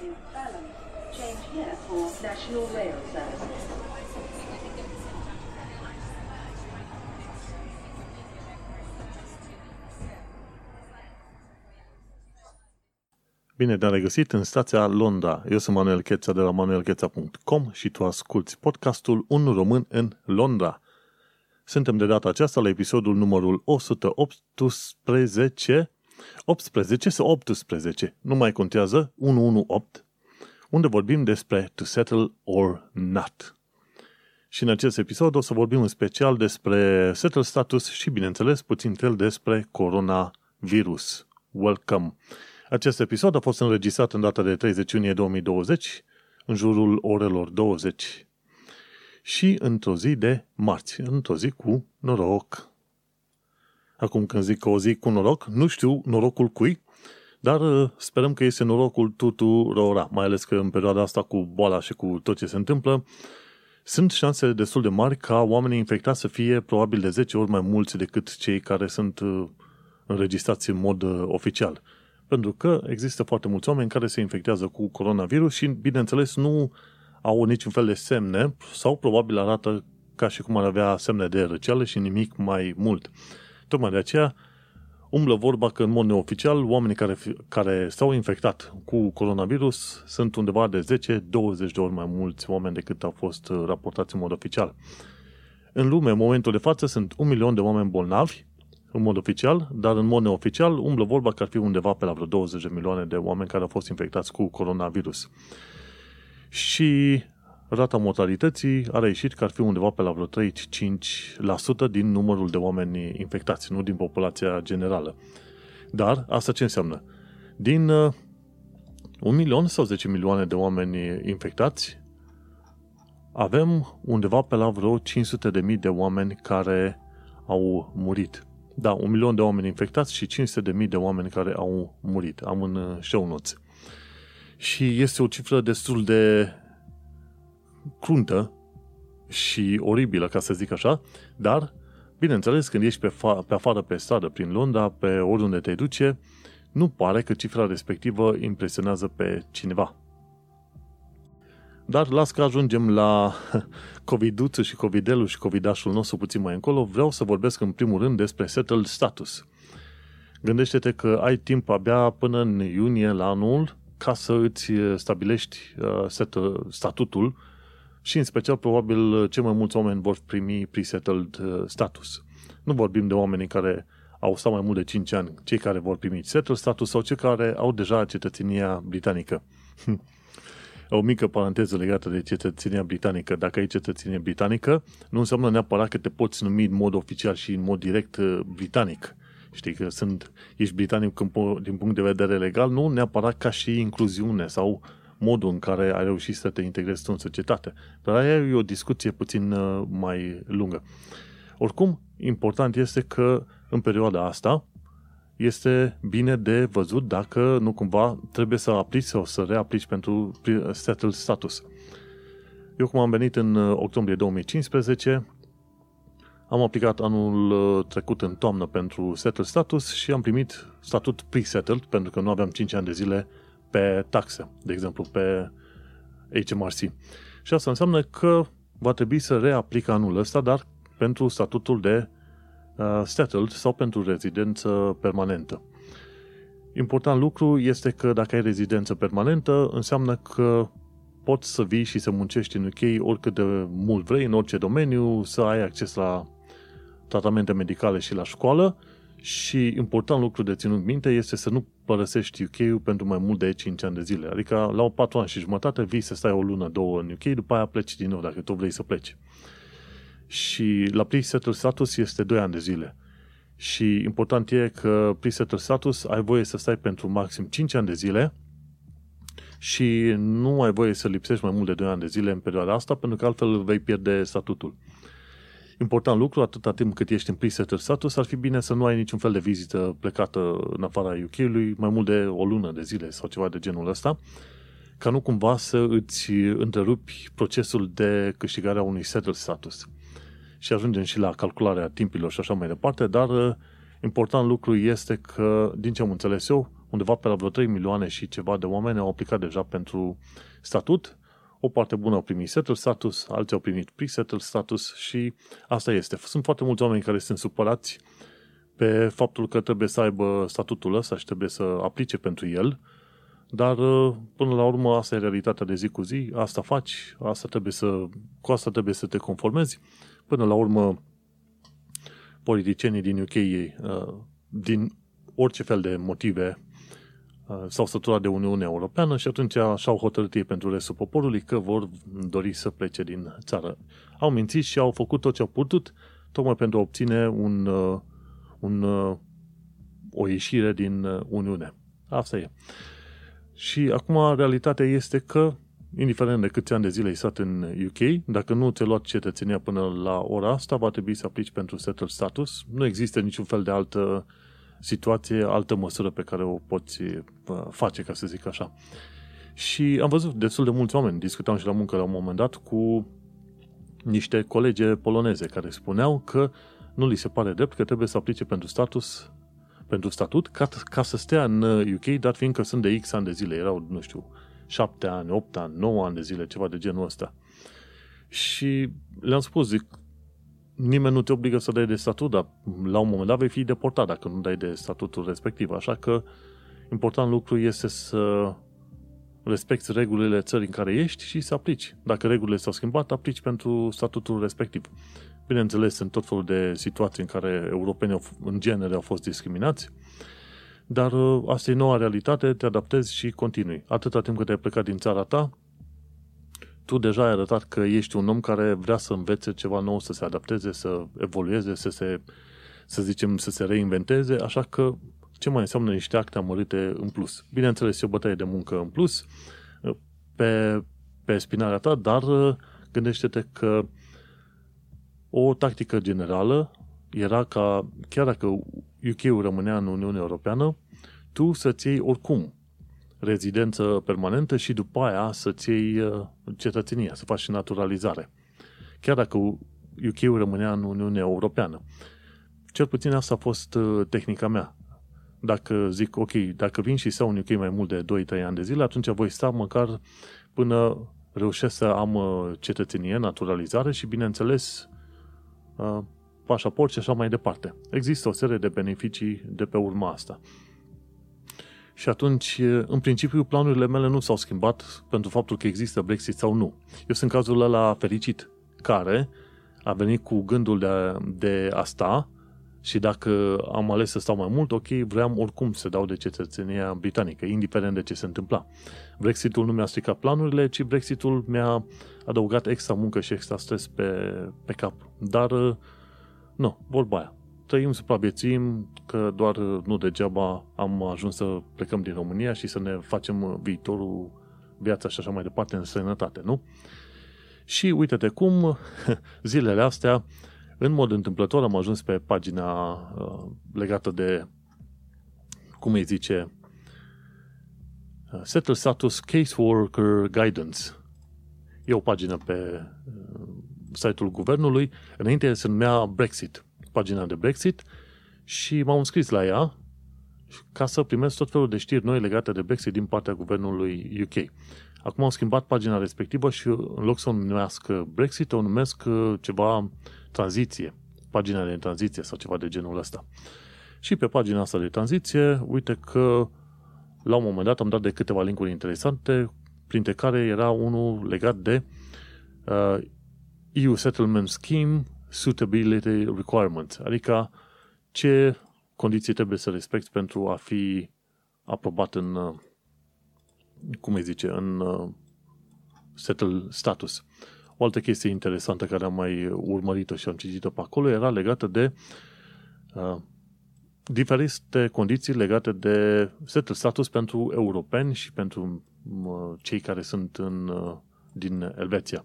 in Balham. Change here for National Rail Service. Bine te-am regăsit în stația Londra. Eu sunt Manuel Cheța de la manuelcheța.com și tu asculti podcastul Un român în Londra. Suntem de data aceasta la episodul numărul 118, 18 sau 18, nu mai contează, 118, unde vorbim despre to settle or not. Și în acest episod o să vorbim în special despre settle status și, bineînțeles, puțin fel despre coronavirus. Welcome! Acest episod a fost înregistrat în data de 30 iunie 2020, în jurul orelor 20 și într-o zi de marți, într-o zi cu noroc. Acum când zic o zi cu noroc, nu știu norocul cui, dar uh, sperăm că este norocul tuturora, mai ales că în perioada asta cu boala și cu tot ce se întâmplă, sunt șanse destul de mari ca oamenii infectați să fie probabil de 10 ori mai mulți decât cei care sunt uh, înregistrați în mod uh, oficial. Pentru că există foarte mulți oameni care se infectează cu coronavirus și, bineînțeles, nu au niciun fel de semne sau probabil arată ca și cum ar avea semne de răceală și nimic mai mult. Tocmai de aceea umblă vorba că în mod neoficial oamenii care, care s-au infectat cu coronavirus sunt undeva de 10-20 de ori mai mulți oameni decât au fost raportați în mod oficial. În lume, în momentul de față, sunt un milion de oameni bolnavi în mod oficial, dar în mod neoficial umblă vorba că ar fi undeva pe la vreo 20 de milioane de oameni care au fost infectați cu coronavirus. Și rata mortalității a reieșit că ar fi undeva pe la vreo 3-5% din numărul de oameni infectați, nu din populația generală. Dar asta ce înseamnă? Din uh, un milion sau 10 milioane de oameni infectați, avem undeva pe la vreo 500 de mii de oameni care au murit. Da, un milion de oameni infectați și 500 de mii de oameni care au murit. Am în uh, show notes. Și este o cifră destul de cruntă și oribilă, ca să zic așa, dar, bineînțeles, când ești pe, fa- pe afară pe stradă, prin Londra, pe oriunde te duce, nu pare că cifra respectivă impresionează pe cineva. Dar las că ajungem la covid și covid și covidașul nostru puțin mai încolo. Vreau să vorbesc în primul rând despre settled status. Gândește-te că ai timp abia până în iunie la anul ca să îți stabilești uh, statutul și în special probabil cei mai mulți oameni vor primi pre-settled uh, status. Nu vorbim de oamenii care au stat mai mult de 5 ani, cei care vor primi settled status sau cei care au deja cetățenia britanică. o mică paranteză legată de cetățenia britanică. Dacă ai cetățenie britanică, nu înseamnă neapărat că te poți numi în mod oficial și în mod direct uh, britanic. Știi că sunt, ești britanic din punct de vedere legal, nu neapărat ca și incluziune sau modul în care ai reușit să te integrezi tu în societate. Dar aia e o discuție puțin uh, mai lungă. Oricum, important este că în perioada asta este bine de văzut dacă nu cumva trebuie să aplici sau să reaplici pentru settled status. Eu cum am venit în uh, octombrie 2015, am aplicat anul uh, trecut în toamnă pentru settled status și am primit statut pre-settled pentru că nu aveam 5 ani de zile pe taxe, de exemplu pe HMRC. Și asta înseamnă că va trebui să reaplic anul ăsta, dar pentru statutul de uh, settled sau pentru rezidență permanentă. Important lucru este că dacă ai rezidență permanentă, înseamnă că poți să vii și să muncești în UK oricât de mult vrei, în orice domeniu, să ai acces la tratamente medicale și la școală și important lucru de ținut minte este să nu părăsești UK-ul pentru mai mult de 5 ani de zile. Adică la 4 ani și jumătate vii să stai o lună, două în UK, după aia pleci din nou dacă tu vrei să pleci și la pre-settled status este 2 ani de zile. Și important e că pre-settled status ai voie să stai pentru maxim 5 ani de zile și nu ai voie să lipsești mai mult de 2 ani de zile în perioada asta, pentru că altfel vei pierde statutul. Important lucru, atâta timp cât ești în pre-settled status, ar fi bine să nu ai niciun fel de vizită plecată în afara UK-ului mai mult de o lună de zile sau ceva de genul ăsta, ca nu cumva să îți întrerupi procesul de câștigare a unui settled status și ajungem și la calcularea timpilor și așa mai departe, dar uh, important lucru este că, din ce am înțeles eu, undeva pe la vreo 3 milioane și ceva de oameni au aplicat deja pentru statut. O parte bună au primit settled status, alții au primit pre-settled status și asta este. Sunt foarte mulți oameni care sunt supărați pe faptul că trebuie să aibă statutul ăsta și trebuie să aplice pentru el, dar până la urmă asta e realitatea de zi cu zi, asta faci, asta trebuie să, cu asta trebuie să te conformezi. Până la urmă, politicienii din UK, uh, din orice fel de motive, uh, s-au săturat de Uniunea Europeană și atunci și-au hotărât ei pentru restul poporului că vor dori să plece din țară. Au mințit și au făcut tot ce au putut tocmai pentru a obține un, uh, un, o ieșire din Uniune. Asta e. Și acum realitatea este că indiferent de câți ani de zile ai stat în UK, dacă nu ți-ai luat cetățenia până la ora asta, va trebui să aplici pentru settled status. Nu există niciun fel de altă situație, altă măsură pe care o poți face, ca să zic așa. Și am văzut destul de mulți oameni, discutam și la muncă la un moment dat cu niște colege poloneze care spuneau că nu li se pare drept că trebuie să aplice pentru status pentru statut ca, ca să stea în UK, dat fiindcă sunt de X ani de zile, erau, nu știu, 7 ani, 8 ani, 9 ani de zile, ceva de genul ăsta. Și le-am spus, zic, nimeni nu te obligă să dai de statut, dar la un moment dat vei fi deportat dacă nu dai de statutul respectiv. Așa că important lucru este să respecti regulile țării în care ești și să aplici. Dacă regulile s-au schimbat, aplici pentru statutul respectiv. Bineînțeles, sunt tot felul de situații în care europenii în genere au fost discriminați, dar uh, asta e noua realitate, te adaptezi și continui. Atâta timp cât ai plecat din țara ta, tu deja ai arătat că ești un om care vrea să învețe ceva nou, să se adapteze, să evolueze, să se, să zicem, să se reinventeze, așa că ce mai înseamnă niște acte amărite în plus? Bineînțeles, e o bătaie de muncă în plus uh, pe, pe spinarea ta, dar uh, gândește-te că o tactică generală era ca, chiar dacă UK-ul rămânea în Uniunea Europeană, tu să-ți iei oricum rezidență permanentă și după aia să-ți iei uh, cetățenia, să faci naturalizare. Chiar dacă UK-ul rămânea în Uniunea Europeană. Cel puțin asta a fost uh, tehnica mea. Dacă zic, ok, dacă vin și stau în UK mai mult de 2-3 ani de zile, atunci voi sta măcar până reușesc să am uh, cetățenie, naturalizare și, bineînțeles, pașaport și așa mai departe. Există o serie de beneficii de pe urma asta. Și atunci, în principiu, planurile mele nu s-au schimbat pentru faptul că există Brexit sau nu. Eu sunt cazul ăla fericit, care a venit cu gândul de a, de a sta și dacă am ales să stau mai mult, ok, vreau oricum să dau de cetățenia britanică, indiferent de ce se întâmpla. Brexitul nu mi-a stricat planurile, ci Brexitul mi-a adăugat extra muncă și extra stres pe, pe cap. Dar nu, vorba aia. Trăim, supraviețuim, că doar nu degeaba am ajuns să plecăm din România și să ne facem viitorul, viața și așa mai departe în sănătate, nu? Și uite-te cum zilele astea, în mod întâmplător, am ajuns pe pagina uh, legată de, cum îi zice, uh, Settle Status Caseworker Guidance. E o pagină pe uh, site-ul guvernului, înainte se numea Brexit, pagina de Brexit, și m-am înscris la ea ca să primesc tot felul de știri noi legate de Brexit din partea guvernului UK. Acum au schimbat pagina respectivă și în loc să o numească Brexit, o numesc uh, ceva tranziție, pagina de tranziție sau ceva de genul ăsta. Și pe pagina asta de tranziție, uite că la un moment dat am dat de câteva linkuri interesante, printre care era unul legat de uh, EU Settlement Scheme Suitability Requirements, adică ce condiții trebuie să respecti pentru a fi aprobat în, uh, cum îi zice, în uh, settle status. O altă chestie interesantă care am mai urmărit-o și am citit-o pe acolo era legată de uh, diferite condiții legate de settle status pentru europeni și pentru uh, cei care sunt în, uh, din Elveția.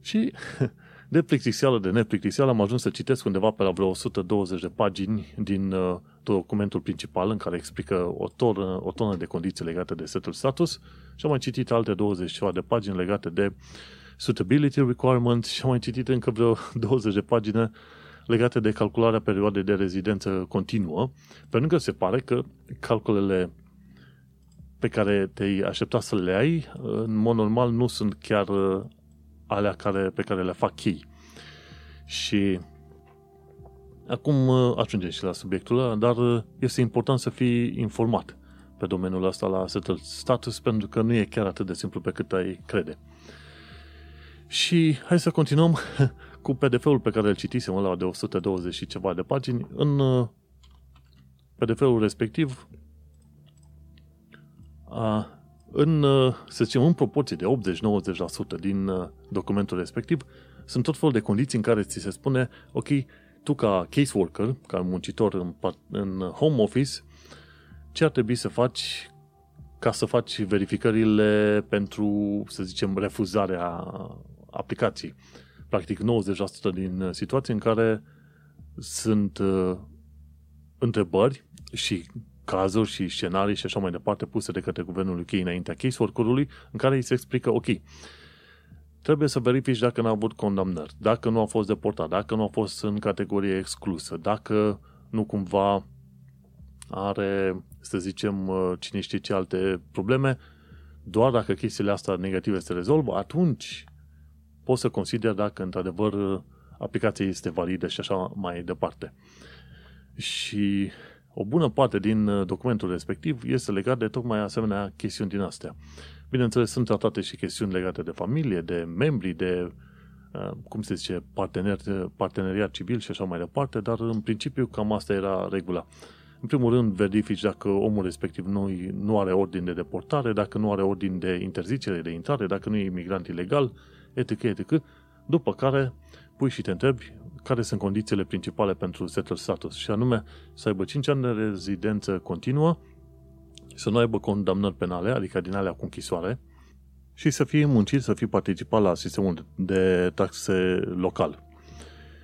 Și de plictiseală, de neplictiseală, am ajuns să citesc undeva pe la vreo 120 de pagini din uh, documentul principal în care explică o tonă, o tonă de condiții legate de setul status. Și am mai citit alte 20 ceva de pagini legate de suitability requirements și am mai citit încă vreo 20 de pagini legate de calcularea perioadei de rezidență continuă, pentru că se pare că calculele pe care te-ai aștepta să le ai, în mod normal nu sunt chiar uh, alea care, pe care le fac ei. Și acum uh, ajungem și la subiectul ăla, dar uh, este important să fii informat pe domeniul ăsta la settled status, pentru că nu e chiar atât de simplu pe cât ai crede. Și hai să continuăm cu PDF-ul pe care îl citisem, ăla de 120 și ceva de pagini. În uh, PDF-ul respectiv, a, în, uh, să zicem, în proporție de 80-90% din uh, documentul respectiv, sunt tot felul de condiții în care ți se spune, ok, tu ca caseworker, ca muncitor în, în home office, ce ar trebui să faci ca să faci verificările pentru, să zicem, refuzarea aplicații. Practic 90% din situații în care sunt uh, întrebări și cazuri și scenarii și așa mai departe puse de către guvernul UK înaintea caseworker-ului, în care îi se explică, ok, trebuie să verifici dacă n-a avut condamnări, dacă nu a fost deportat, dacă nu a fost în categorie exclusă, dacă nu cumva are, să zicem, uh, cine știe ce alte probleme, doar dacă chestiile astea negative se rezolvă, atunci poți să consideri dacă într-adevăr aplicația este validă și așa mai departe. Și o bună parte din uh, documentul respectiv este legat de tocmai asemenea chestiuni din astea. Bineînțeles, sunt tratate și chestiuni legate de familie, de membri, de, uh, cum se zice, partener, parteneriat civil și așa mai departe, dar în principiu cam asta era regula. În primul rând, verifici dacă omul respectiv nu, nu are ordin de deportare, dacă nu are ordin de interzicere de intrare, dacă nu e imigrant ilegal, etc., etc., după care pui și te întrebi care sunt condițiile principale pentru settled status, și anume să aibă 5 ani de rezidență continuă, să nu aibă condamnări penale, adică din alea cu închisoare, și să fie muncit, să fie participat la sistemul de taxe local.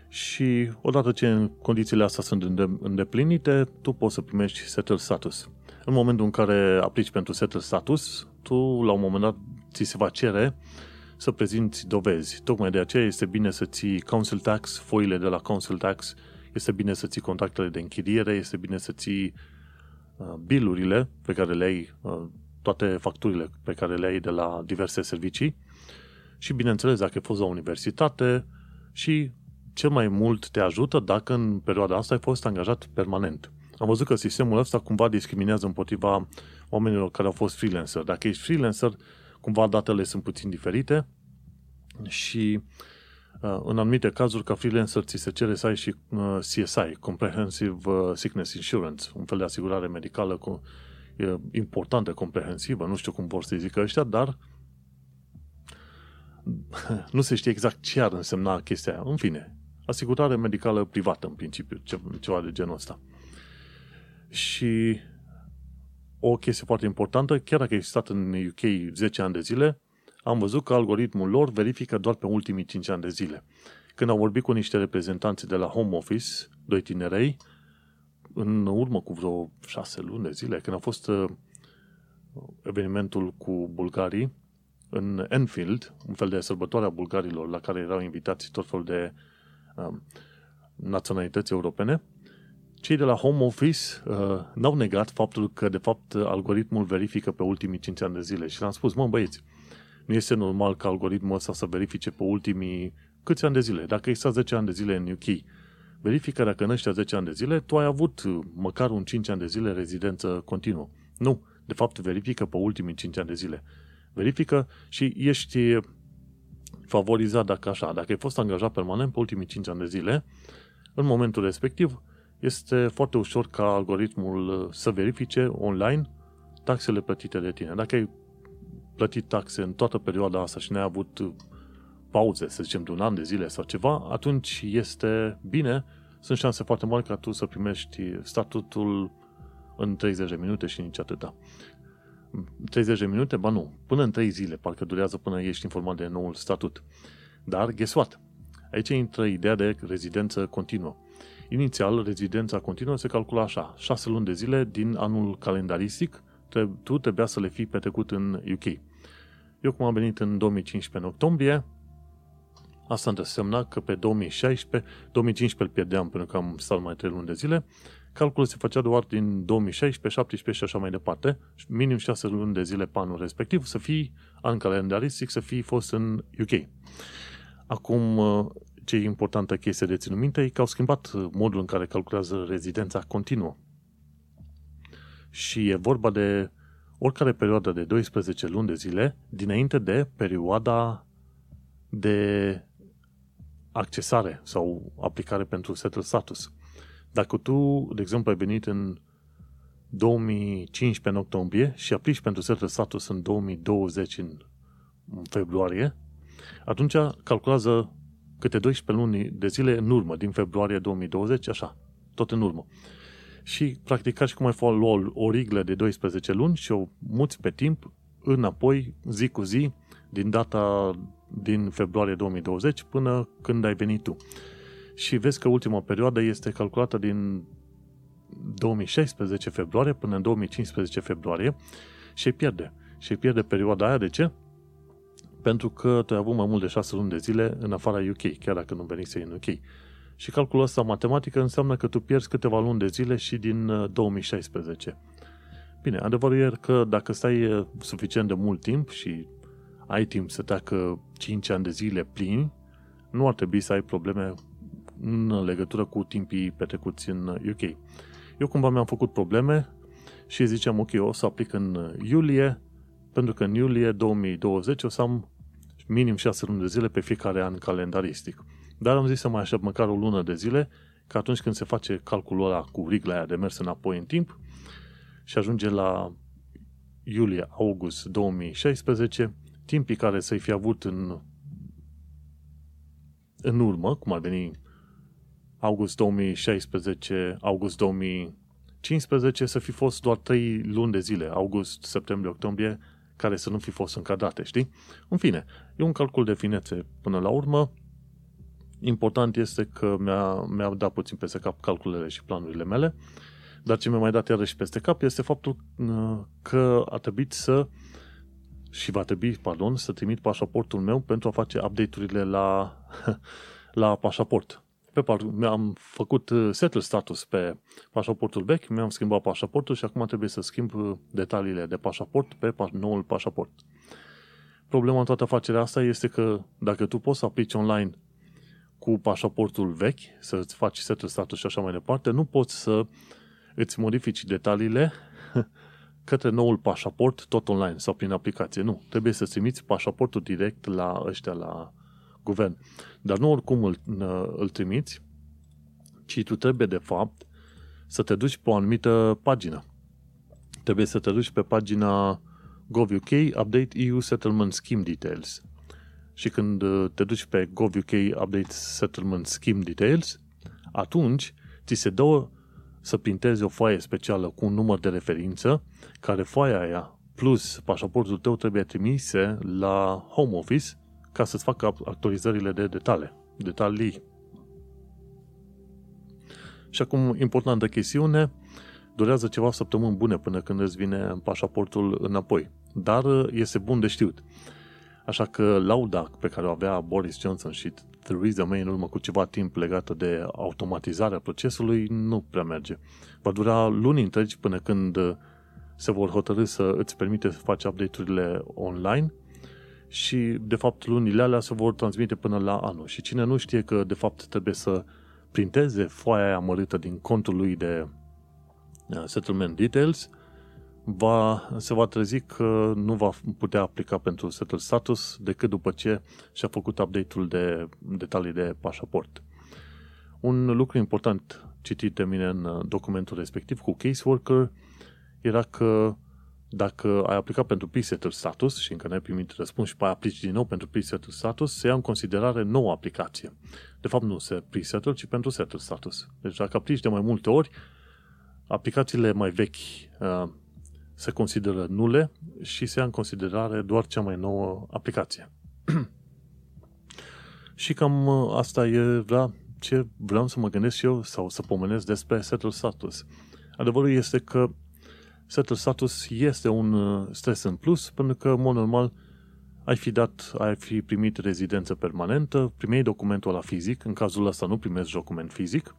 Și odată ce condițiile astea sunt îndeplinite, tu poți să primești settled status. În momentul în care aplici pentru settled status, tu la un moment dat ți se va cere să prezinți dovezi. Tocmai de aceea este bine să ții council tax, foile de la council tax, este bine să ții contactele de închiriere, este bine să ții uh, bilurile pe care le ai, uh, toate facturile pe care le ai de la diverse servicii și, bineînțeles, dacă ai fost la universitate și cel mai mult te ajută dacă în perioada asta ai fost angajat permanent. Am văzut că sistemul ăsta cumva discriminează împotriva oamenilor care au fost freelancer. Dacă ești freelancer, cumva datele sunt puțin diferite și uh, în anumite cazuri, ca freelancer, ți se cere să ai și uh, CSI, Comprehensive uh, Sickness Insurance, un fel de asigurare medicală cu, importantă, comprehensivă, nu știu cum vor să zică ăștia, dar nu se știe exact ce ar însemna chestia aia. În fine, asigurare medicală privată, în principiu, ceva de genul ăsta. Și o chestie foarte importantă, chiar dacă ai stat în UK 10 ani de zile, am văzut că algoritmul lor verifică doar pe ultimii 5 ani de zile. Când am vorbit cu niște reprezentanți de la Home Office, doi tinerei, în urmă cu vreo 6 luni de zile, când a fost uh, evenimentul cu bulgarii, în Enfield, un fel de sărbătoare a bulgarilor la care erau invitați tot fel de um, naționalități europene, cei de la Home Office uh, n-au negat faptul că, de fapt, algoritmul verifică pe ultimii 5 ani de zile. Și le-am spus, mă, băieți, nu este normal ca algoritmul ăsta să verifice pe ultimii câți ani de zile. Dacă ai 10 ani de zile în UK, verifică dacă în ăștia 10 ani de zile tu ai avut măcar un 5 ani de zile rezidență continuă. Nu, de fapt verifică pe ultimii 5 ani de zile. Verifică și ești favorizat dacă așa, dacă ai fost angajat permanent pe ultimii 5 ani de zile, în momentul respectiv, este foarte ușor ca algoritmul uh, să verifice online taxele plătite de tine. Dacă ai plătit taxe în toată perioada asta și n-ai avut uh, pauze, să zicem, de un an de zile sau ceva, atunci este bine, sunt șanse foarte mari ca tu să primești statutul în 30 de minute și nici atâta. 30 de minute? Ba nu, până în 3 zile, parcă durează până ești informat de noul statut. Dar, guess what? Aici intră ideea de rezidență continuă. Inițial, rezidența continuă se calcula așa, 6 luni de zile din anul calendaristic, tu trebuia să le fii petrecut în UK. Eu cum am venit în 2015 în octombrie, Asta însemna că pe 2016, 2015 îl pierdeam pentru că am stat mai 3 luni de zile, calculul se făcea doar din 2016, 17 și așa mai departe, minim 6 luni de zile pe anul respectiv, să fii an calendaristic, să fii fost în UK. Acum, ce e importantă chestie de ținut minte e că au schimbat modul în care calculează rezidența continuă. Și e vorba de oricare perioadă de 12 luni de zile dinainte de perioada de accesare sau aplicare pentru setul status. Dacă tu, de exemplu, ai venit în 2015 în octombrie și aplici pentru setul status în 2020 în februarie, atunci calculează câte 12 luni de zile în urmă, din februarie 2020, așa, tot în urmă. Și practic ca și cum ai lua o riglă de 12 luni și o muți pe timp înapoi, zi cu zi, din data din februarie 2020 până când ai venit tu. Și vezi că ultima perioadă este calculată din 2016 februarie până în 2015 februarie și pierde. Și pierde perioada aia. De ce? Pentru că tu ai avut mai mult de 6 luni de zile în afara UK, chiar dacă nu venise în UK. Și calculul ăsta matematică înseamnă că tu pierzi câteva luni de zile și din 2016. Uh, Bine, adevărul e că dacă stai uh, suficient de mult timp și ai timp să treacă 5 ani de zile plini, nu ar trebui să ai probleme în legătură cu timpii petrecuți în UK. Eu cumva mi-am făcut probleme și ziceam, ok, o să aplic în iulie, pentru că în iulie 2020 o să am minim 6 luni de zile pe fiecare an calendaristic. Dar am zis să mai aștept măcar o lună de zile, că atunci când se face calculul ăla cu rigla aia de mers înapoi în timp și ajunge la iulie-august 2016, timpii care să-i fi avut în, în urmă, cum ar veni august 2016, august 2015, să fi fost doar 3 luni de zile, august, septembrie, octombrie, care să nu fi fost încadrate, știi? În fine, e un calcul de finețe până la urmă. Important este că mi-a, mi-a dat puțin peste cap calculele și planurile mele, dar ce mi-a mai dat iarăși peste cap este faptul uh, că a trebuit să și va trebui, pardon, să trimit pașaportul meu pentru a face update-urile la, la pașaport. Pe mi-am făcut uh, settle status pe pașaportul vechi, mi-am schimbat pașaportul și acum trebuie să schimb uh, detaliile de pașaport pe noul pașaport. Problema în toată afacerea asta este că dacă tu poți să aplici online cu pașaportul vechi, să-ți faci settle status și așa mai departe, nu poți să îți modifici detaliile către noul pașaport tot online sau prin aplicație. Nu, trebuie să trimiți pașaportul direct la ăștia, la guvern. Dar nu oricum îl, îl trimiți, ci tu trebuie de fapt să te duci pe o anumită pagină. Trebuie să te duci pe pagina GovUK Update EU Settlement Scheme Details. Și când te duci pe GovUK Update Settlement Scheme Details, atunci ți se dă să printezi o foaie specială cu un număr de referință, care foaia aia plus pașaportul tău trebuie trimise la Home Office ca să-ți facă actualizările de detalii. detalii. Și acum, importantă chestiune, durează ceva săptămâni bune până când îți vine pașaportul înapoi. Dar este bun de știut. Așa că lauda pe care o avea Boris Johnson și Theresa May în urmă cu ceva timp legată de automatizarea procesului nu prea merge. Va dura luni întregi până când se vor hotărâ să îți permite să faci update-urile online și, de fapt, lunile alea se vor transmite până la anul. Și cine nu știe că, de fapt, trebuie să printeze foaia aia mărită din contul lui de uh, settlement details, va, se va trezi că nu va putea aplica pentru settle status decât după ce și-a făcut update-ul de detalii de pașaport. Un lucru important citit de mine în uh, documentul respectiv cu caseworker era că dacă ai aplicat pentru pre-settle status și încă n-ai primit răspuns și pe aplici din nou pentru pre-settle status, se ia în considerare nouă aplicație. De fapt, nu se pre-settle, ci pentru settle status. Deci dacă aplici de mai multe ori, aplicațiile mai vechi uh, se consideră nule și se ia în considerare doar cea mai nouă aplicație. și cam uh, asta e la ce vreau să mă gândesc și eu sau să pomenesc despre settle status. Adevărul este că settle status este un uh, stres în plus pentru că, în mod normal, ai fi, dat, ai fi primit rezidență permanentă, primeai documentul la fizic, în cazul ăsta nu primești document fizic,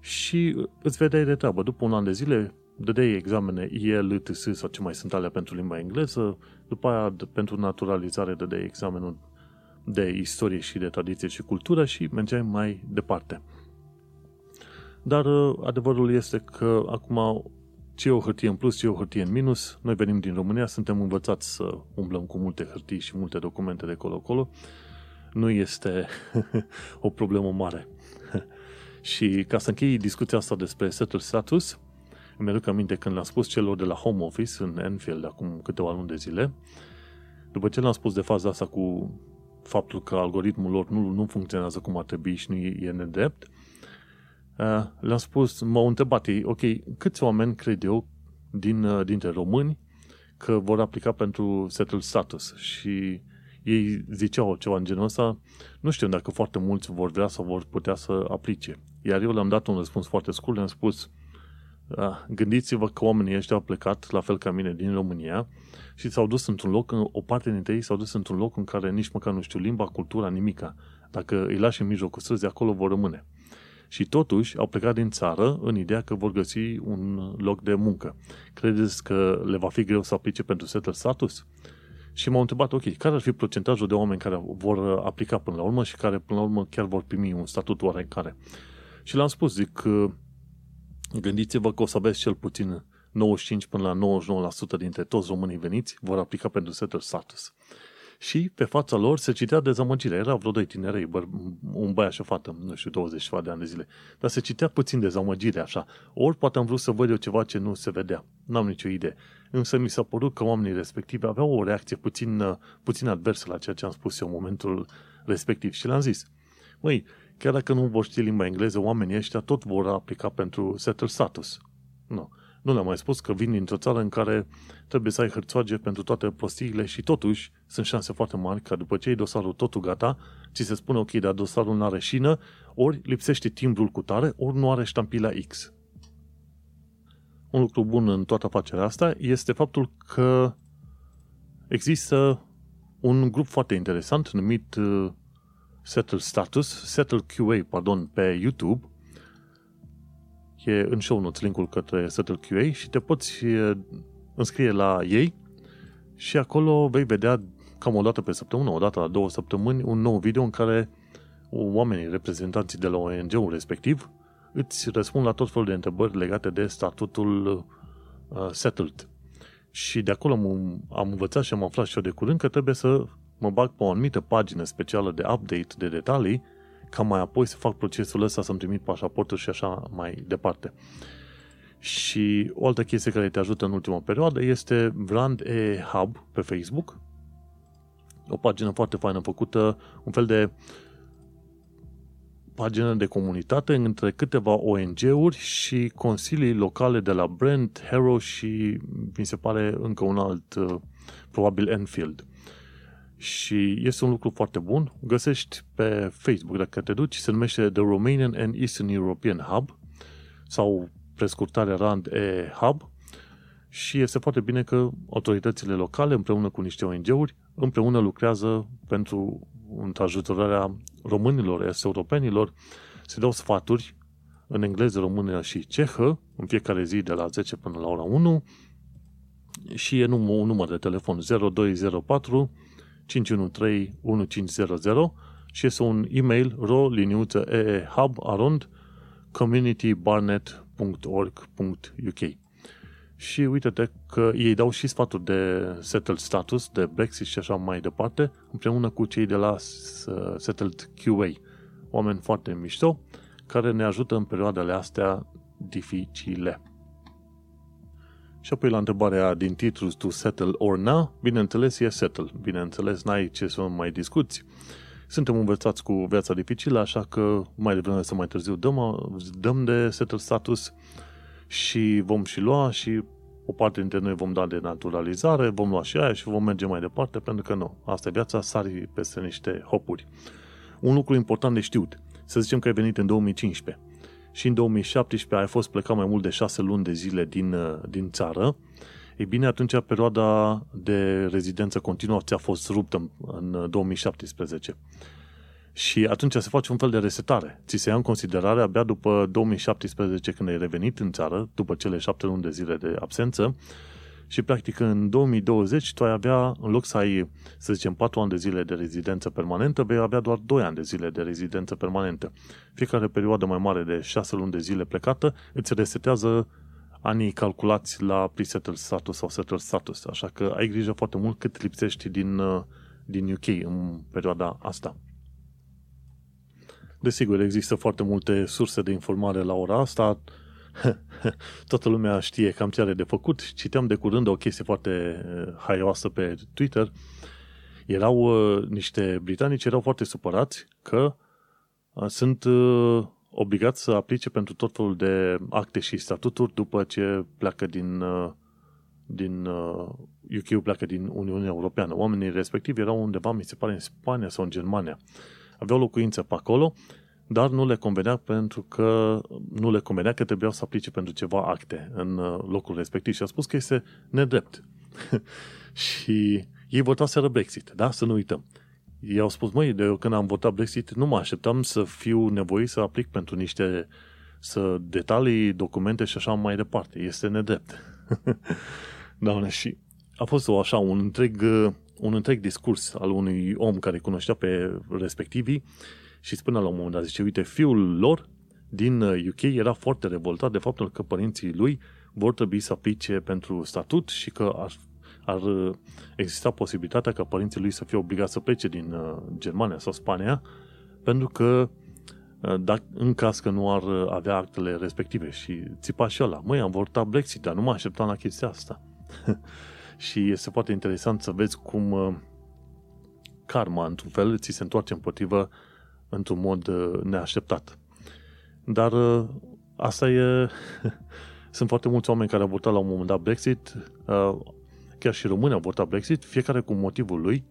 și îți vedeai de treabă. După un an de zile dădeai examene IELTS sau ce mai sunt alea pentru limba engleză, după aia pentru naturalizare dădeai examenul de istorie și de tradiție și cultură și mergeai mai departe. Dar uh, adevărul este că acum ce e o hârtie în plus, ce e o hârtie în minus, noi venim din România, suntem învățați să umblăm cu multe hârtii și multe documente de colo-colo, nu este o problemă mare. și ca să închei discuția asta despre setul status, îmi aduc aminte când l-am spus celor de la Home Office în Enfield acum câteva luni de zile, după ce l-am spus de faza asta cu faptul că algoritmul lor nu, nu funcționează cum ar trebui și nu e, e nedrept, uh, le-am spus, m-au întrebat ei, ok, câți oameni cred eu din, uh, dintre români că vor aplica pentru settled status și ei ziceau ceva în genul ăsta, nu știu dacă foarte mulți vor vrea sau vor putea să aplice. Iar eu le-am dat un răspuns foarte scurt, le-am spus, uh, gândiți-vă că oamenii ăștia au plecat, la fel ca mine, din România și s-au dus într-un loc, o parte dintre ei s-au dus într-un loc în care nici măcar nu știu limba, cultura, nimica. Dacă îi lași în mijlocul străzii, acolo vor rămâne. Și totuși au plecat din țară în ideea că vor găsi un loc de muncă. Credeți că le va fi greu să aplice pentru settled status? Și m-au întrebat, ok, care ar fi procentajul de oameni care vor aplica până la urmă și care până la urmă chiar vor primi un statut oarecare? Și le-am spus, zic, gândiți-vă că o să aveți cel puțin 95 până la 99% dintre toți românii veniți vor aplica pentru settled status. Și pe fața lor se citea dezamăgire. Era vreo doi tinerei, bă, un băiat și o fată, nu știu, 20 de ani de zile. Dar se citea puțin dezamăgire așa. Ori poate am vrut să văd eu ceva ce nu se vedea. N-am nicio idee. Însă mi s-a părut că oamenii respectivi aveau o reacție puțin, puțin adversă la ceea ce am spus eu în momentul respectiv. Și le-am zis, măi, chiar dacă nu vor ști limba engleză, oamenii ăștia tot vor aplica pentru settled status. Nu. Nu le-am mai spus că vin dintr-o țară în care trebuie să ai hârțoage pentru toate prostiile și totuși sunt șanse foarte mari ca după ce ai dosarul totul gata, ți se spune ok, dar dosarul nu are șină, ori lipsește timbrul cu tare, ori nu are ștampila X. Un lucru bun în toată afacerea asta este faptul că există un grup foarte interesant numit uh, Settle Status, Settle QA, pardon, pe YouTube, e în show notes linkul către Settle QA și te poți înscrie la ei și acolo vei vedea cam o dată pe săptămână, o dată la două săptămâni, un nou video în care oamenii, reprezentanții de la ONG-ul respectiv, îți răspund la tot felul de întrebări legate de statutul uh, settled. Și de acolo am, am învățat și am aflat și eu de curând că trebuie să mă bag pe o anumită pagină specială de update de detalii ca mai apoi să fac procesul ăsta să-mi trimit pașaportul și așa mai departe. Și o altă chestie care te ajută în ultima perioadă este Brand e Hub pe Facebook. O pagină foarte faină făcută, un fel de pagină de comunitate între câteva ONG-uri și consilii locale de la Brand, Hero și mi se pare încă un alt, uh, probabil Enfield. Și este un lucru foarte bun. Găsești pe Facebook, dacă te duci, se numește The Romanian and Eastern European Hub sau prescurtarea RAND E Hub. Și este foarte bine că autoritățile locale împreună cu niște ONG-uri împreună lucrează pentru ajutorarea românilor, est europenilor, se dau sfaturi în engleză, română și cehă în fiecare zi de la 10 până la ora 1 și e un număr de telefon 0204 513 1500 și este un e-mail ro liniuță eehub arond communitybarnet.org.uk și uite-te că ei dau și sfaturi de settled status, de Brexit și așa mai departe, împreună cu cei de la settled QA, oameni foarte mișto, care ne ajută în perioadele astea dificile. Și apoi la întrebarea din titlu to settle or now, bineînțeles e settle. Bineînțeles, n-ai ce să mai discuți. Suntem învățați cu viața dificilă, așa că mai devreme să mai târziu dăm, dăm de settle status și vom și lua și o parte dintre noi vom da de naturalizare, vom lua și aia și vom merge mai departe, pentru că nu. Asta e viața, sari peste niște hopuri. Un lucru important de știut. Să zicem că ai venit în 2015 și în 2017 ai fost plecat mai mult de 6 luni de zile din, uh, din țară, Ei bine, atunci perioada de rezidență continuă ți-a fost ruptă în, în 2017. Și atunci se face un fel de resetare. Ți se ia în considerare abia după 2017 când ai revenit în țară, după cele șapte luni de zile de absență, și practic în 2020 tu ai avea, în loc să ai, să zicem, 4 ani de zile de rezidență permanentă, vei avea doar 2 ani de zile de rezidență permanentă. Fiecare perioadă mai mare de 6 luni de zile plecată îți resetează anii calculați la pre-settled status sau settled status, așa că ai grijă foarte mult cât lipsești din, uh, din UK în perioada asta. Desigur, există foarte multe surse de informare la ora asta, toată lumea știe cam ce are de făcut. Citeam de curând o chestie foarte uh, haioasă pe Twitter. Erau uh, niște britanici erau foarte supărați că uh, sunt uh, obligați să aplice pentru tot felul de acte și statuturi după ce pleacă din uh, din uh, UK pleacă din Uniunea Europeană. Oamenii respectivi erau undeva, mi se pare, în Spania sau în Germania. Aveau locuință pe acolo dar nu le convenea pentru că nu le convenea că trebuiau să aplice pentru ceva acte în uh, locul respectiv și a spus că este nedrept. și ei votaseră Brexit, da? Să nu uităm. Ei au spus, măi, de eu când am votat Brexit, nu mă așteptam să fiu nevoit să aplic pentru niște să detalii, documente și așa mai departe. Este nedrept. Doamne, și a fost o, așa un întreg, uh, un întreg discurs al unui om care cunoștea pe respectivii și spune la un moment dat, zice, uite, fiul lor din UK uh, era foarte revoltat de faptul că părinții lui vor trebui să aplice pentru statut și că ar, ar uh, exista posibilitatea ca părinții lui să fie obligați să plece din uh, Germania sau Spania pentru că dacă, în caz că nu ar avea actele respective și țipa și ăla, măi, am votat Brexit, dar nu mă așteptam la chestia asta. și este foarte interesant să vezi cum karma, într-un fel, ți se întoarce împotrivă într-un mod uh, neașteptat. Dar uh, asta e... Sunt foarte mulți oameni care au votat la un moment dat Brexit, uh, chiar și români au votat Brexit, fiecare cu motivul lui.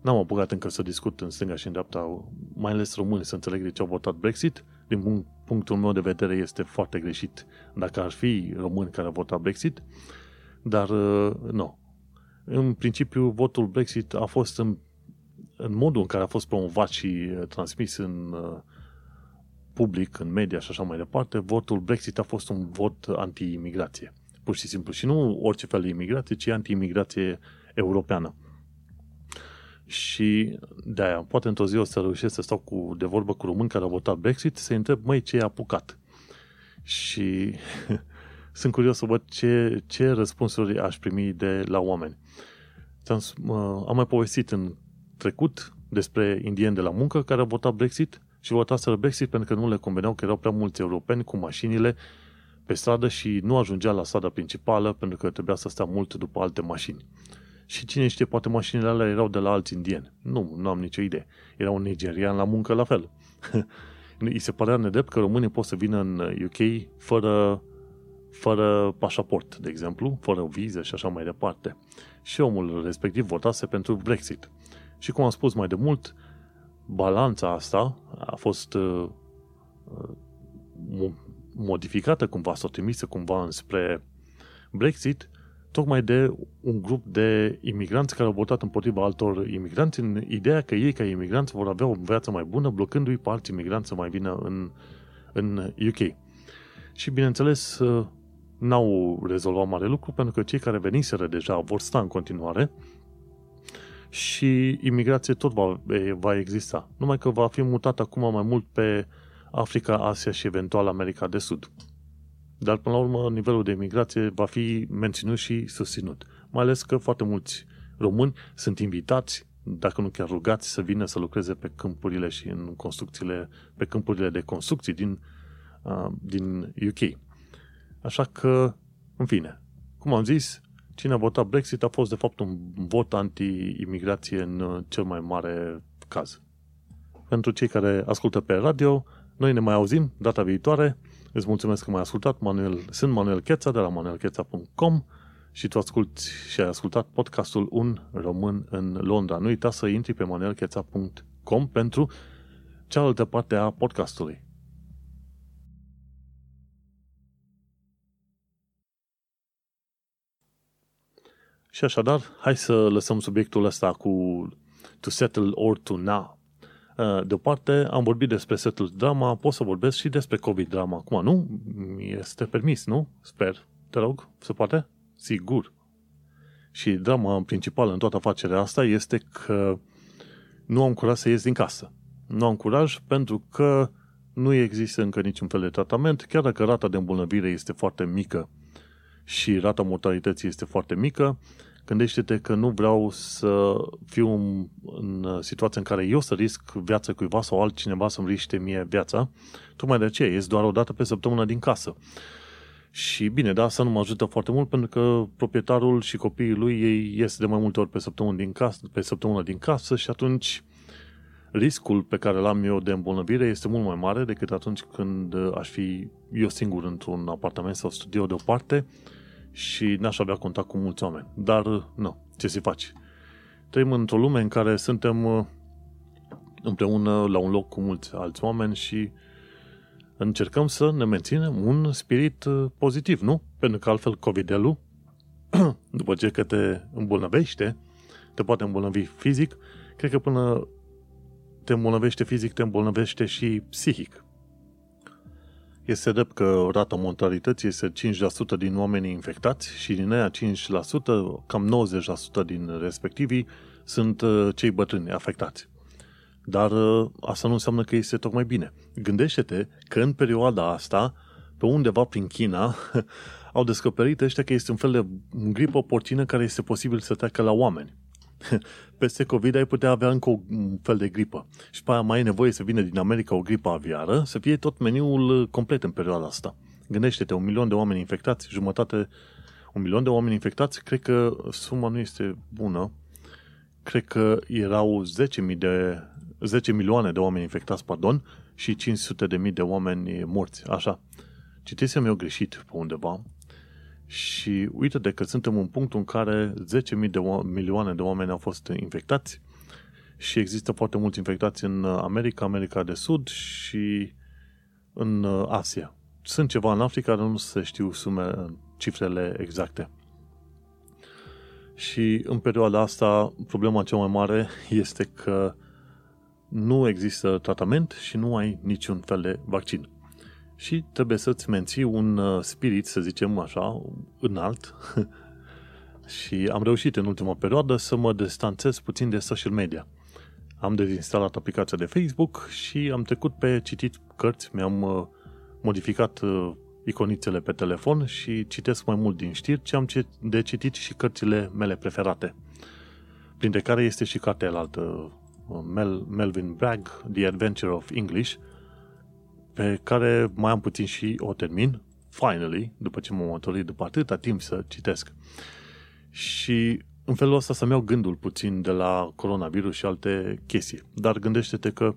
N-am apucat încă să discut în stânga și în dreapta, mai ales români, să înțeleg de ce au votat Brexit. Din punctul meu de vedere este foarte greșit dacă ar fi români care au votat Brexit, dar nu. În principiu, votul Brexit a fost în în modul în care a fost promovat și uh, transmis în uh, public, în media și așa mai departe, votul Brexit a fost un vot anti-imigrație. Pur și simplu. Și nu orice fel de imigrație, ci anti-imigrație europeană. Și de-aia, poate într-o zi o să reușesc să stau cu, de vorbă cu români care au votat Brexit, să întreb, măi, ce i-a apucat? Și sunt curios să văd ce, ce răspunsuri aș primi de la oameni. Am mai povestit în trecut despre indieni de la muncă care au votat Brexit și votaseră Brexit pentru că nu le conveneau că erau prea mulți europeni cu mașinile pe stradă și nu ajungea la strada principală pentru că trebuia să stea mult după alte mașini. Și cine știe, poate mașinile alea erau de la alți indieni. Nu, nu am nicio idee. Era un nigerian la muncă la fel. Îi se părea nedrept că românii pot să vină în UK fără, fără pașaport, de exemplu, fără viză și așa mai departe. Și omul respectiv votase pentru Brexit. Și cum am spus mai de mult, balanța asta a fost uh, uh, modificată cumva sau trimisă cumva înspre Brexit tocmai de un grup de imigranți care au votat împotriva altor imigranți în ideea că ei ca imigranți vor avea o viață mai bună blocându-i pe alți imigranți să mai vină în, în UK. Și bineînțeles uh, n-au rezolvat mare lucru pentru că cei care veniseră deja vor sta în continuare și imigrație tot va, va exista. Numai că va fi mutat acum mai mult pe Africa, Asia și eventual America de Sud. Dar până la urmă nivelul de imigrație va fi menținut și susținut. Mai ales că foarte mulți români sunt invitați, dacă nu chiar rugați, să vină să lucreze pe câmpurile și în construcțiile, pe câmpurile de construcții din, uh, din UK. Așa că, în fine, cum am zis, Cine a votat Brexit a fost de fapt un vot anti-imigrație în uh, cel mai mare caz. Pentru cei care ascultă pe radio, noi ne mai auzim data viitoare. Îți mulțumesc că m-ai ascultat. Manuel, sunt Manuel Cheța de la manuelcheța.com și tu asculti și ai ascultat podcastul Un Român în Londra. Nu uita să intri pe manuelcheța.com pentru cealaltă parte a podcastului. Și așadar, hai să lăsăm subiectul ăsta cu to settle or to now. Uh, deoparte, am vorbit despre settled drama, pot să vorbesc și despre COVID drama. Acum, nu? Este permis, nu? Sper. Te rog, se poate? Sigur. Și drama principală în toată afacerea asta este că nu am curaj să ies din casă. Nu am curaj pentru că nu există încă niciun fel de tratament, chiar dacă rata de îmbolnăvire este foarte mică și rata mortalității este foarte mică, gândește-te că nu vreau să fiu în situația în care eu să risc viața cuiva sau altcineva să-mi riște mie viața. Tocmai de aceea ies doar o dată pe săptămână din casă. Și bine, da, asta nu mă ajută foarte mult pentru că proprietarul și copiii lui ei ies de mai multe ori pe săptămână din casă, pe săptămână din casă și atunci riscul pe care l-am eu de îmbolnăvire este mult mai mare decât atunci când aș fi eu singur într-un apartament sau studio deoparte și n-aș avea contact cu mulți oameni. Dar, nu, ce să faci? Trăim într-o lume în care suntem uh, împreună la un loc cu mulți alți oameni și încercăm să ne menținem un spirit uh, pozitiv, nu? Pentru că altfel COVID-ul, după ce că te îmbolnăvește, te poate îmbolnăvi fizic, cred că până te îmbolnăvește fizic, te îmbolnăvește și psihic. Este drept că rata mortalității este 5% din oamenii infectați și din aia 5%, cam 90% din respectivii sunt uh, cei bătrâni afectați. Dar uh, asta nu înseamnă că este tocmai bine. Gândește-te că în perioada asta, pe undeva prin China, au descoperit ăștia că este un fel de gripă porcină care este posibil să treacă la oameni. Peste COVID ai putea avea încă un fel de gripă. Și pe aia mai e nevoie să vină din America o gripă aviară, să fie tot meniul complet în perioada asta. Gândește-te, un milion de oameni infectați, jumătate, un milion de oameni infectați, cred că suma nu este bună. Cred că erau 10.000 de 10 milioane de oameni infectați, pardon, și 500 de mii de oameni morți. Așa. Citisem eu greșit pe undeva și uite de că suntem în punctul în care 10.000 de o- milioane de oameni au fost infectați și există foarte mulți infectați în America, America de Sud și în Asia. Sunt ceva în Africa, dar nu se știu sume, cifrele exacte. Și în perioada asta, problema cea mai mare este că nu există tratament și nu ai niciun fel de vaccin. Și trebuie să-ți menții un uh, spirit, să zicem așa, înalt. și am reușit în ultima perioadă să mă distanțez puțin de social media. Am dezinstalat aplicația de Facebook și am trecut pe citit cărți, mi-am uh, modificat uh, iconițele pe telefon și citesc mai mult din știri, ce am de citit și cărțile mele preferate. Printre care este și cartea altă, Mel, Melvin Bragg, The Adventure of English, pe care mai am puțin și o termin, finally, după ce m-am întâlnit după atâta timp să citesc. Și în felul ăsta să-mi iau gândul puțin de la coronavirus și alte chestii. Dar gândește-te că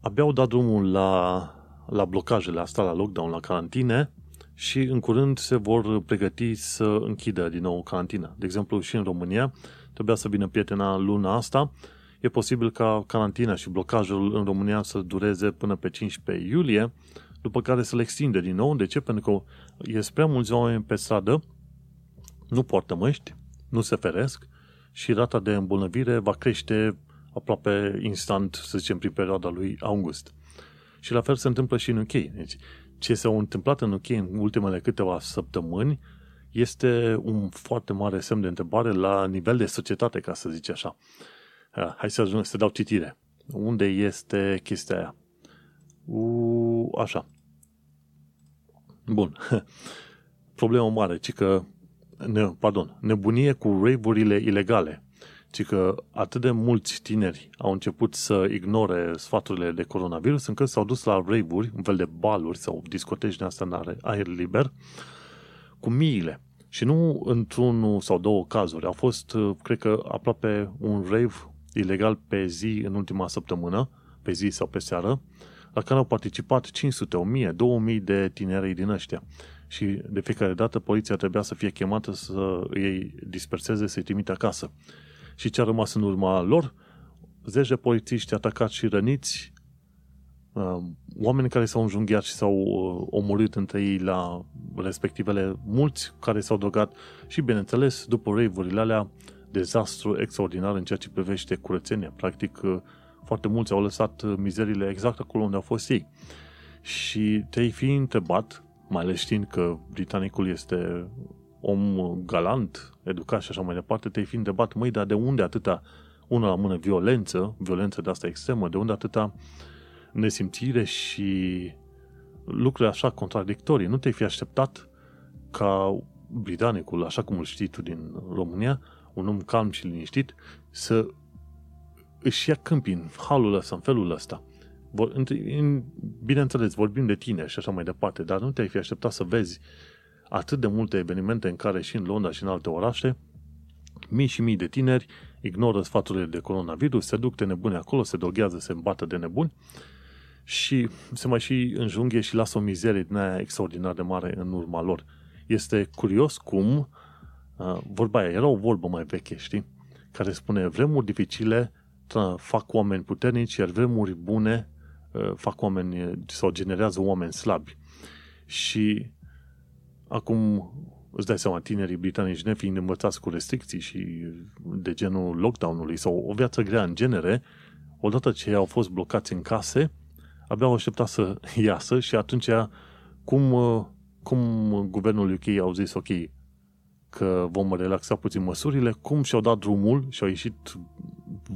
abia au dat drumul la, la blocajele astea, la lockdown, la carantine și în curând se vor pregăti să închidă din nou carantina. De exemplu, și în România trebuia să vină prietena luna asta, e posibil ca carantina și blocajul în România să dureze până pe 15 iulie, după care să le extinde din nou. De ce? Pentru că e prea mulți oameni pe stradă, nu poartă măști, nu se feresc și rata de îmbolnăvire va crește aproape instant, să zicem, prin perioada lui august. Și la fel se întâmplă și în UK. Deci, ce s-a întâmplat în UK în ultimele câteva săptămâni este un foarte mare semn de întrebare la nivel de societate, ca să zic așa. Hai să ajung să dau citire. Unde este chestia aia? U, așa. Bun. Problema mare, ci că, ne, pardon, nebunie cu rave-urile ilegale. Ci că atât de mulți tineri au început să ignore sfaturile de coronavirus încât s-au dus la rave-uri, un fel de baluri sau discoteci de asta în aer liber, cu miile. Și nu într-unul sau două cazuri. Au fost, cred că, aproape un rave ilegal pe zi în ultima săptămână, pe zi sau pe seară, la care au participat 500, 1000, 2000 de tineri din ăștia. Și de fiecare dată poliția trebuia să fie chemată să îi disperseze, să-i trimite acasă. Și ce a rămas în urma lor? Zeci de polițiști atacați și răniți, uh, oameni care s-au înjunghiat și s-au uh, omorât între ei la respectivele mulți care s-au dogat și, bineînțeles, după rave alea, dezastru extraordinar în ceea ce privește curățenia. Practic, uh, foarte mulți au lăsat uh, mizerile exact acolo unde au fost ei. Și te-ai fi întrebat, mai ales știind că britanicul este om galant, educat și așa mai departe, te-ai fi întrebat, măi, dar de unde atâta, una la mână, violență, violență de asta extremă, de unde atâta nesimțire și lucruri așa contradictorii. Nu te-ai fi așteptat ca britanicul, așa cum îl știi tu din România, un om calm și liniștit, să își ia câmpii în halul ăsta, în felul ăsta. Bineînțeles, vorbim de tine și așa mai departe, dar nu te-ai fi așteptat să vezi atât de multe evenimente în care și în Londra și în alte orașe, mii și mii de tineri ignoră sfaturile de coronavirus, se duc de nebuni acolo, se doghează, se îmbată de nebuni și se mai și înjunghe și lasă o mizerie din aia extraordinar de mare în urma lor. Este curios cum, uh, vorba aia, era o vorbă mai veche, știi? Care spune, vremuri dificile fac oameni puternici, iar vremuri bune uh, fac oameni sau generează oameni slabi. Și acum îți dai seama, tinerii britanici nefiind învățați cu restricții și de genul lockdown-ului sau o viață grea în genere, odată ce au fost blocați în case, abia au așteptat să iasă și atunci cum, uh, cum guvernul UK au zis ok, că vom relaxa puțin măsurile, cum și-au dat drumul și au ieșit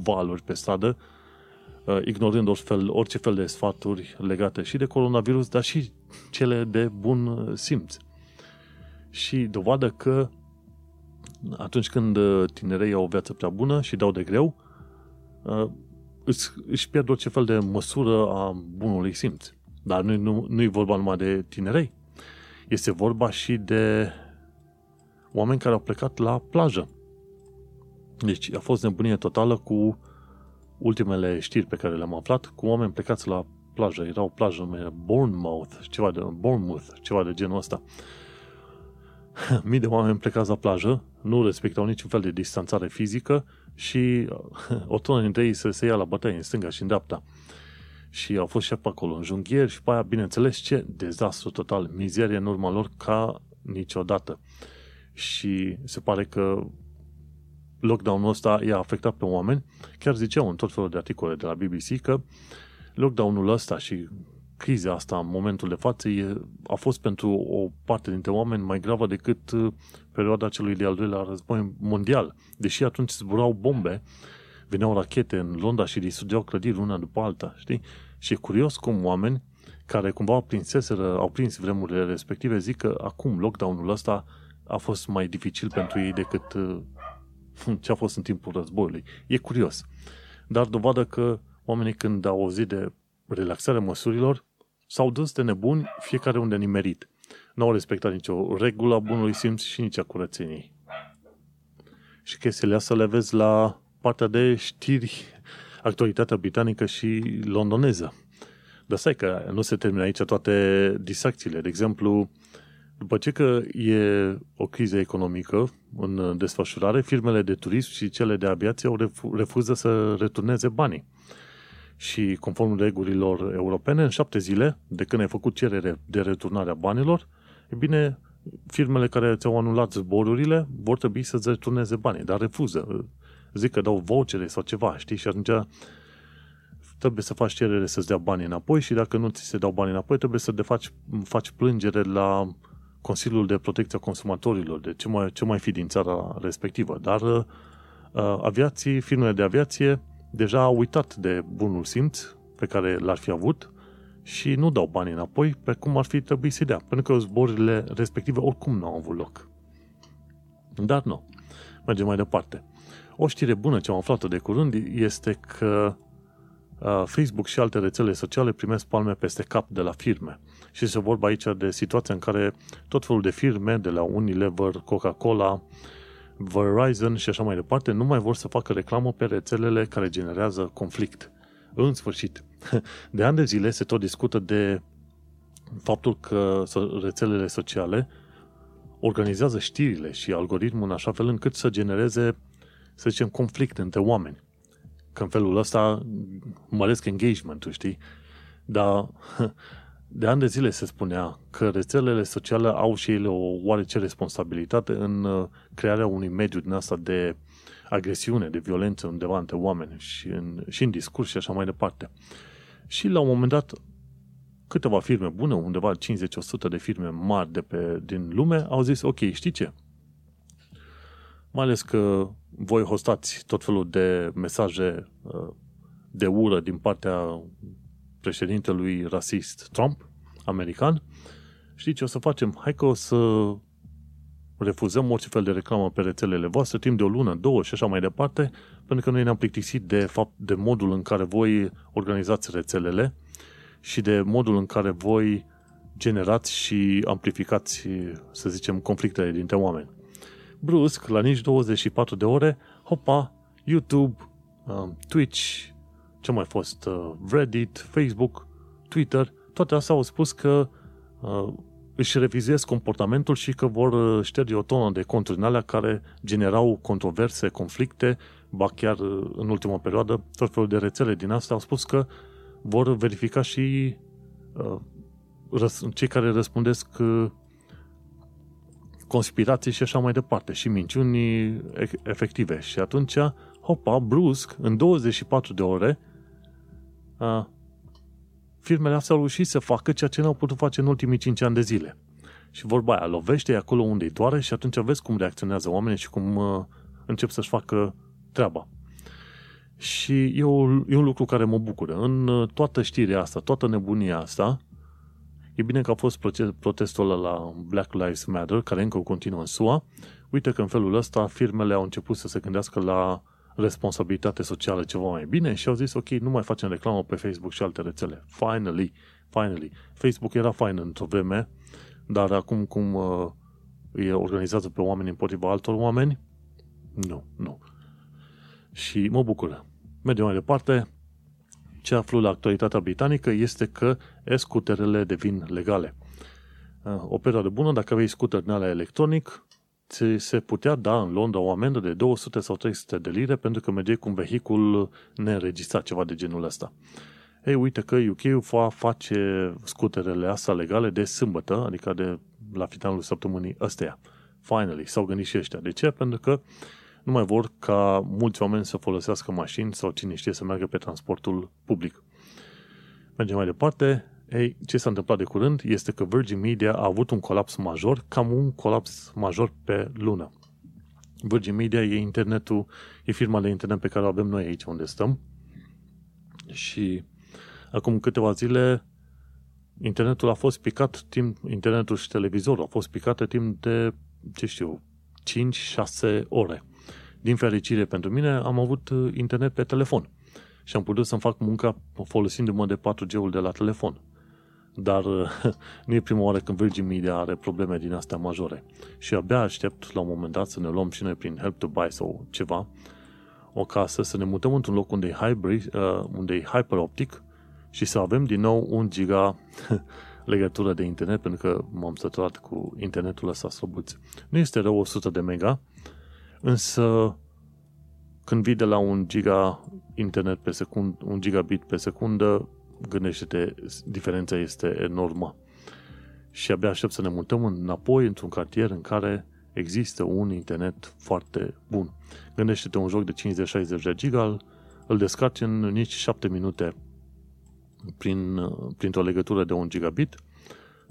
valuri pe stradă, uh, ignorând orice fel, orice fel de sfaturi legate și de coronavirus, dar și cele de bun simț. Și dovadă că atunci când tinerei au o viață prea bună și dau de greu, uh, își pierd orice fel de măsură a bunului simț. Dar nu, nu, nu e vorba numai de tinerei. Este vorba și de oameni care au plecat la plajă. Deci a fost nebunie totală cu ultimele știri pe care le-am aflat, cu oameni plecați la plajă. Era o plajă numită Bournemouth, ceva de, Bournemouth, ceva de genul ăsta. Mii de oameni plecați la plajă, nu respectau niciun fel de distanțare fizică și o tonă dintre ei se, se ia la bătaie în stânga și în dreapta. Și au fost și pe acolo în junghieri și pe aia, bineînțeles, ce dezastru total, mizerie în urma lor ca niciodată. Și se pare că lockdown-ul ăsta i-a afectat pe oameni. Chiar ziceau în tot felul de articole de la BBC că lockdown-ul ăsta și criza asta în momentul de față e, a fost pentru o parte dintre oameni mai gravă decât uh, perioada celui de-al doilea război mondial. Deși atunci zburau bombe, veneau rachete în Londra și distrugeau clădiri una după alta, știi? Și e curios cum oameni care cumva prinseseră, au prins vremurile respective, zic că acum lockdown-ul ăsta a fost mai dificil pentru ei decât uh, ce a fost în timpul războiului. E curios. Dar dovadă că oamenii când au auzit de relaxarea măsurilor, s-au dus de nebuni fiecare unde nimerit. Nu au respectat nicio regulă a bunului simț și nici a curățeniei. Și chestiile astea le vezi la partea de știri, actualitatea britanică și londoneză. Dar stai că nu se termină aici toate distracțiile. De exemplu, după ce că e o criză economică în desfășurare, firmele de turism și cele de aviație au refuză să returneze banii și conform regulilor europene, în șapte zile de când ai făcut cerere de returnare a banilor, e bine, firmele care ți-au anulat zborurile vor trebui să-ți returneze banii, dar refuză. Zic că dau vouchere sau ceva, știi? Și atunci trebuie să faci cerere să-ți dea banii înapoi și dacă nu ți se dau banii înapoi, trebuie să de faci, faci plângere la Consiliul de Protecție a Consumatorilor, de ce mai, ce mai fi din țara respectivă. Dar uh, aviații, firmele de aviație deja au uitat de bunul simț pe care l-ar fi avut și nu dau bani înapoi pe cum ar fi trebuit să dea, pentru că zborurile respective oricum nu au avut loc. Dar nu. Mergem mai departe. O știre bună ce am aflat de curând este că Facebook și alte rețele sociale primesc palme peste cap de la firme. Și se vorba aici de situația în care tot felul de firme, de la Unilever, Coca-Cola, Verizon și așa mai departe nu mai vor să facă reclamă pe rețelele care generează conflict. În sfârșit, de ani de zile se tot discută de faptul că rețelele sociale organizează știrile și algoritmul în așa fel încât să genereze, să zicem, conflict între oameni. Că în felul ăsta măresc engagement-ul, știi? Dar de ani de zile se spunea că rețelele sociale au și ele o oarece responsabilitate în uh, crearea unui mediu din asta de agresiune, de violență undeva între oameni și în, și în discurs și așa mai departe. Și la un moment dat, câteva firme bune, undeva 50-100 de firme mari de pe, din lume, au zis, ok, știi ce? Mai ales că voi hostați tot felul de mesaje uh, de ură din partea președintelui rasist Trump, american, știți ce o să facem? Hai că o să refuzăm orice fel de reclamă pe rețelele voastre timp de o lună, două și așa mai departe, pentru că noi ne-am plictisit de fapt de modul în care voi organizați rețelele și de modul în care voi generați și amplificați, să zicem, conflictele dintre oameni. Brusc, la nici 24 de ore, hopa, YouTube, um, Twitch, ce mai fost, uh, Reddit, Facebook, Twitter, toate astea au spus că uh, își revizuiesc comportamentul și că vor uh, șterge o tonă de conturi în alea care generau controverse, conflicte, ba chiar în ultima perioadă, tot felul de rețele din asta au spus că vor verifica și uh, cei care răspundesc uh, conspirații și așa mai departe, și minciuni efective. Și atunci, hopa, brusc, în 24 de ore, uh, firmele astea au reușit să facă ceea ce n-au putut face în ultimii 5 ani de zile. Și vorba aia, lovește acolo unde îi doare și atunci vezi cum reacționează oamenii și cum uh, încep să-și facă treaba. Și e, o, e un lucru care mă bucură. În uh, toată știrea asta, toată nebunia asta, e bine că a fost protestul ăla la Black Lives Matter, care încă continuă în SUA. Uite că în felul ăsta firmele au început să se gândească la responsabilitate socială ceva mai bine și au zis, ok, nu mai facem reclamă pe Facebook și alte rețele. Finally, finally. Facebook era fain într-o vreme, dar acum cum uh, e organizează pe oameni împotriva altor oameni, nu, nu. Și mă bucur. Mergem mai departe. Ce aflu la actualitatea britanică este că e-scuterele devin legale. Uh, o perioadă bună, dacă aveai scooter din alea electronic, ți se putea da în Londra o amendă de 200 sau 300 de lire pentru că mergeai cu un vehicul neînregistrat, ceva de genul ăsta. Ei, uite că UK va face scuterele astea legale de sâmbătă, adică de la finalul săptămânii ăsteia. Finally, s-au gândit și ăștia. De ce? Pentru că nu mai vor ca mulți oameni să folosească mașini sau cine știe să meargă pe transportul public. Mergem mai departe. Ei, ce s-a întâmplat de curând este că Virgin Media a avut un colaps major, cam un colaps major pe lună. Virgin Media e internetul, e firma de internet pe care o avem noi aici unde stăm și acum câteva zile internetul a fost picat timp, internetul și televizorul a fost picate timp de, ce știu, 5-6 ore. Din fericire pentru mine, am avut uh, internet pe telefon și am putut să-mi fac munca folosindu-mă de 4G-ul de la telefon. Dar uh, nu e prima oară când Virgin Media are probleme din astea majore. Și abia aștept la un moment dat să ne luăm și noi prin Help to Buy sau ceva o casă, să ne mutăm într-un loc unde e, hybrid, uh, unde e hyperoptic și să avem din nou un giga legătură de internet, pentru că m-am săturat cu internetul ăsta slăbuț. Nu este rău 100 de mega, Însă, când vii de la un giga internet pe secundă, un gigabit pe secundă, gândește-te, diferența este enormă. Și abia aștept să ne mutăm înapoi într-un cartier în care există un internet foarte bun. Gândește-te un joc de 50-60 de giga, îl descarci în nici 7 minute prin, printr-o legătură de 1 gigabit,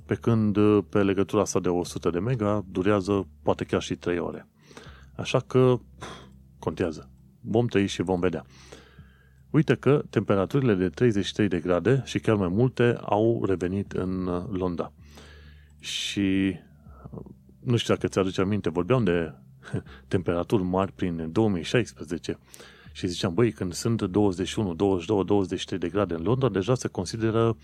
pe când pe legătura asta de 100 de mega durează poate chiar și 3 ore. Așa că contează. Vom trăi și vom vedea. Uite că temperaturile de 33 de grade și chiar mai multe au revenit în uh, Londra. Și uh, nu știu dacă ți-aduce aminte, vorbeam de temperaturi mari prin 2016 și ziceam, băi, când sunt 21, 22, 23 de grade în Londra, deja se consideră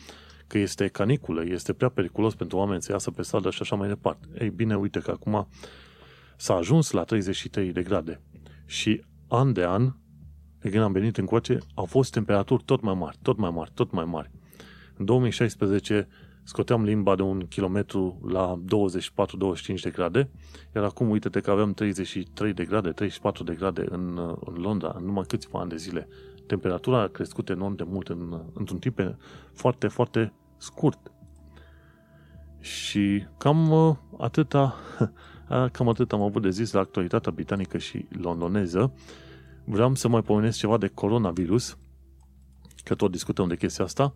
că este caniculă, este prea periculos pentru oameni să iasă pe stradă și așa mai departe. Ei bine, uite că acum s-a ajuns la 33 de grade. Și an de an, de când am venit încoace, au fost temperaturi tot mai mari, tot mai mari, tot mai mari. În 2016 scoteam limba de un kilometru la 24-25 de grade, iar acum uite-te că avem 33 de grade, 34 de grade în, în Londra, în numai câțiva ani de zile. Temperatura a crescut enorm de mult în, într-un timp foarte, foarte scurt. Și cam uh, atâta, cam atât am avut de zis la actualitatea britanică și londoneză. Vreau să mai pomenesc ceva de coronavirus, că tot discutăm de chestia asta.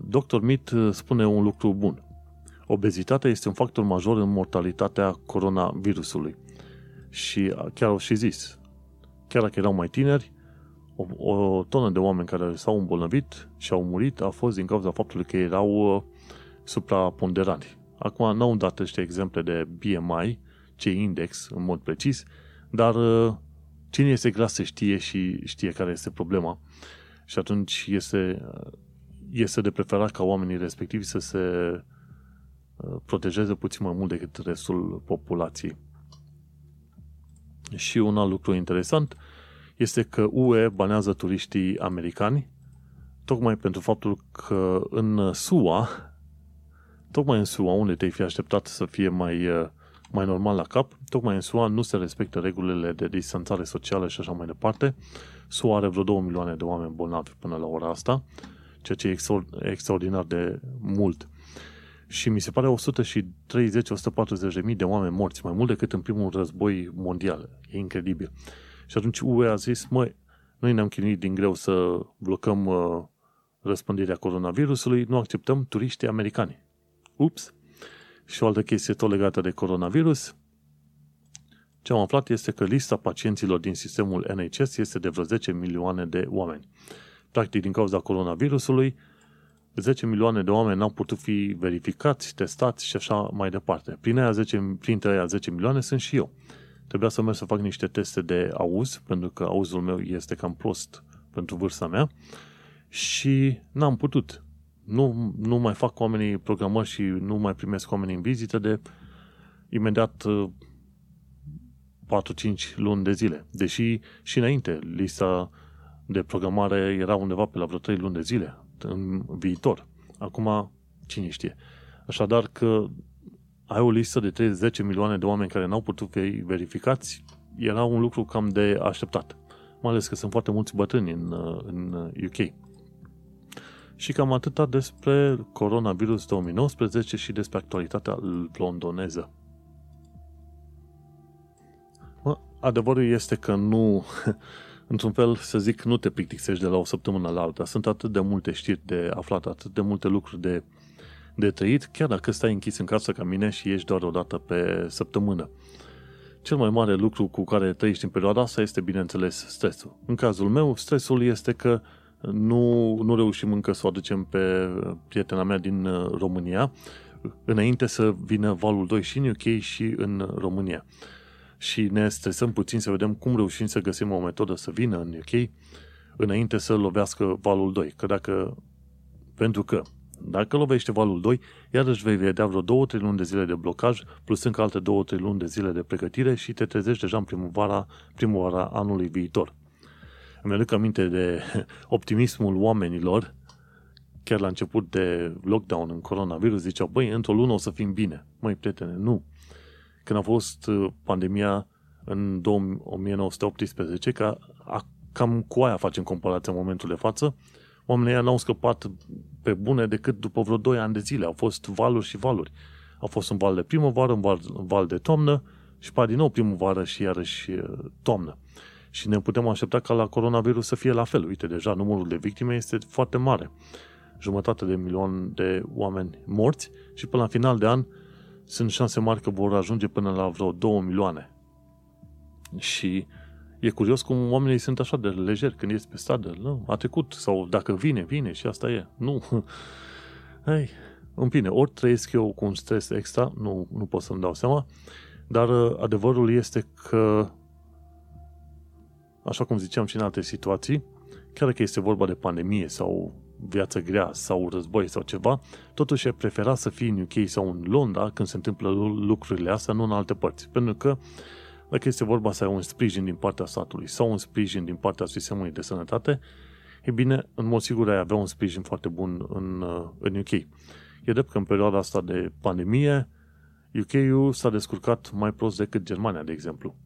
Dr. Mit uh, spune un lucru bun. Obezitatea este un factor major în mortalitatea coronavirusului. Și chiar au și zis, chiar dacă erau mai tineri, o, o tonă de oameni care s-au îmbolnăvit și au murit a fost din cauza faptului că erau uh, supraponderali. Acum nu au dat ăștia exemple de BMI, ce index în mod precis, dar uh, cine este gras se știe și știe care este problema. Și atunci este, este de preferat ca oamenii respectivi să se uh, protejeze puțin mai mult decât restul populației. Și un alt lucru interesant este că UE banează turiștii americani tocmai pentru faptul că în SUA tocmai în SUA, unde te-ai fi așteptat să fie mai, uh, mai normal la cap, tocmai în SUA nu se respectă regulile de distanțare socială și așa mai departe. SUA are vreo 2 milioane de oameni bolnavi până la ora asta, ceea ce e extraordinar de mult. Și mi se pare 130-140 de mii de oameni morți, mai mult decât în primul război mondial. E incredibil. Și atunci UE a zis, măi, noi ne-am chinuit din greu să blocăm uh, răspândirea coronavirusului, nu acceptăm turiștii americani. Ups! Și o altă chestie tot legată de coronavirus. Ce am aflat este că lista pacienților din sistemul NHS este de vreo 10 milioane de oameni. Practic, din cauza coronavirusului, 10 milioane de oameni n-au putut fi verificați, testați și așa mai departe. Prin aia 10, printre aia 10 milioane sunt și eu. Trebuia să merg să fac niște teste de auz, pentru că auzul meu este cam prost pentru vârsta mea și n-am putut nu, nu mai fac oamenii programări și nu mai primesc oamenii în vizită de imediat 4-5 uh, luni de zile. Deși și înainte lista de programare era undeva pe la vreo 3 luni de zile în viitor. Acum, cine știe. Așadar că ai o listă de 30 milioane de oameni care n-au putut fi verificați, era un lucru cam de așteptat. Mai ales că sunt foarte mulți bătrâni în, uh, în UK. Și cam atâta despre coronavirus 2019 și despre actualitatea londoneză. Adevărul este că nu, într-un fel să zic, nu te plictisești de la o săptămână la alta. Sunt atât de multe știri de aflat, atât de multe lucruri de, de trăit, chiar dacă stai închis în casă ca mine și ești doar o dată pe săptămână. Cel mai mare lucru cu care trăiești în perioada asta este, bineînțeles, stresul. În cazul meu, stresul este că nu, nu reușim încă să o aducem pe prietena mea din uh, România, înainte să vină valul 2 și în UK și în România. Și ne stresăm puțin să vedem cum reușim să găsim o metodă să vină în UK înainte să lovească valul 2. Că dacă, pentru că dacă lovește valul 2, iarăși vei vedea vreo 2-3 luni de zile de blocaj, plus încă alte 2-3 luni de zile de pregătire și te trezești deja în primăvara, primăvara anului viitor. Îmi aduc aminte de optimismul oamenilor chiar la început de lockdown în coronavirus, ziceau, băi, într-o lună o să fim bine. Măi, prietene, nu. Când a fost uh, pandemia în 1918, ca, a, cam cu aia facem comparația în momentul de față, oamenii ăia n-au scăpat pe bune decât după vreo 2 ani de zile. Au fost valuri și valuri. A fost un val de primăvară, un val, un val de toamnă și pa din nou primăvară și iarăși uh, toamnă. Și ne putem aștepta ca la coronavirus să fie la fel. Uite, deja numărul de victime este foarte mare. Jumătate de milion de oameni morți și până la final de an sunt șanse mari că vor ajunge până la vreo 2 milioane. Și e curios cum oamenii sunt așa de lejeri când ești pe stradă. Nu, a trecut. Sau dacă vine, vine și asta e. Nu. Hai, în fine, ori trăiesc eu cu un stres extra, nu, nu pot să-mi dau seama, dar adevărul este că așa cum ziceam și în alte situații, chiar că este vorba de pandemie sau viață grea sau război sau ceva, totuși e prefera să fii în UK sau în Londra când se întâmplă lucrurile astea, nu în alte părți. Pentru că dacă este vorba să ai un sprijin din partea statului sau un sprijin din partea sistemului de sănătate, e bine, în mod sigur ai avea un sprijin foarte bun în, în UK. E drept că în perioada asta de pandemie, UK-ul s-a descurcat mai prost decât Germania, de exemplu.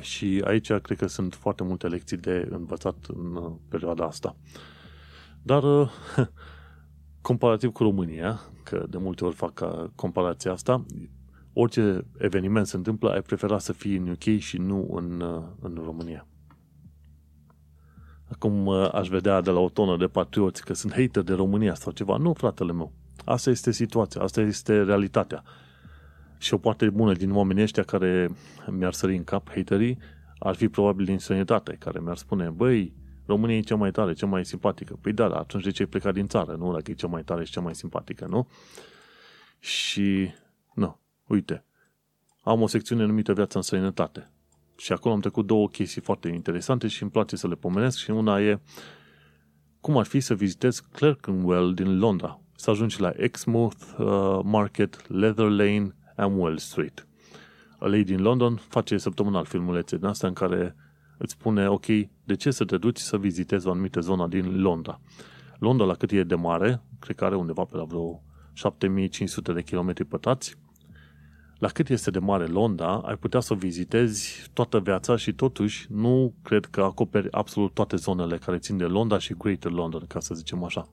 Și aici cred că sunt foarte multe lecții de învățat în uh, perioada asta. Dar, uh, comparativ cu România, că de multe ori fac uh, comparația asta, orice eveniment se întâmplă, ai prefera să fii în UK și nu în, în România. Acum aș vedea de la o tonă de patrioți că sunt hater de România sau ceva. Nu, fratele meu. Asta este situația, asta este realitatea. Și o parte bună din oamenii ăștia care mi-ar sări în cap, haterii, ar fi probabil din sănătate, care mi-ar spune, băi, România e cea mai tare, cea mai simpatică. Păi da, atunci de ce ai plecat din țară, nu? Dacă e cea mai tare și cea mai simpatică, nu? Și, nu, uite, am o secțiune numită Viața în sănătate. Și acolo am trecut două chestii foarte interesante și îmi place să le pomenesc și una e cum ar fi să vizitez Clerkenwell din Londra, să ajungi la Exmouth uh, Market, Leather Lane, Amwell Street. A lei din London face săptămânal filmulețe din astea în care îți spune, ok, de ce să te duci să vizitezi o anumită zonă din Londra. Londra, la cât e de mare, cred că are undeva pe la vreo 7500 de km pătrați, la cât este de mare Londra, ai putea să o vizitezi toată viața și totuși nu cred că acoperi absolut toate zonele care țin de Londra și Greater London, ca să zicem așa.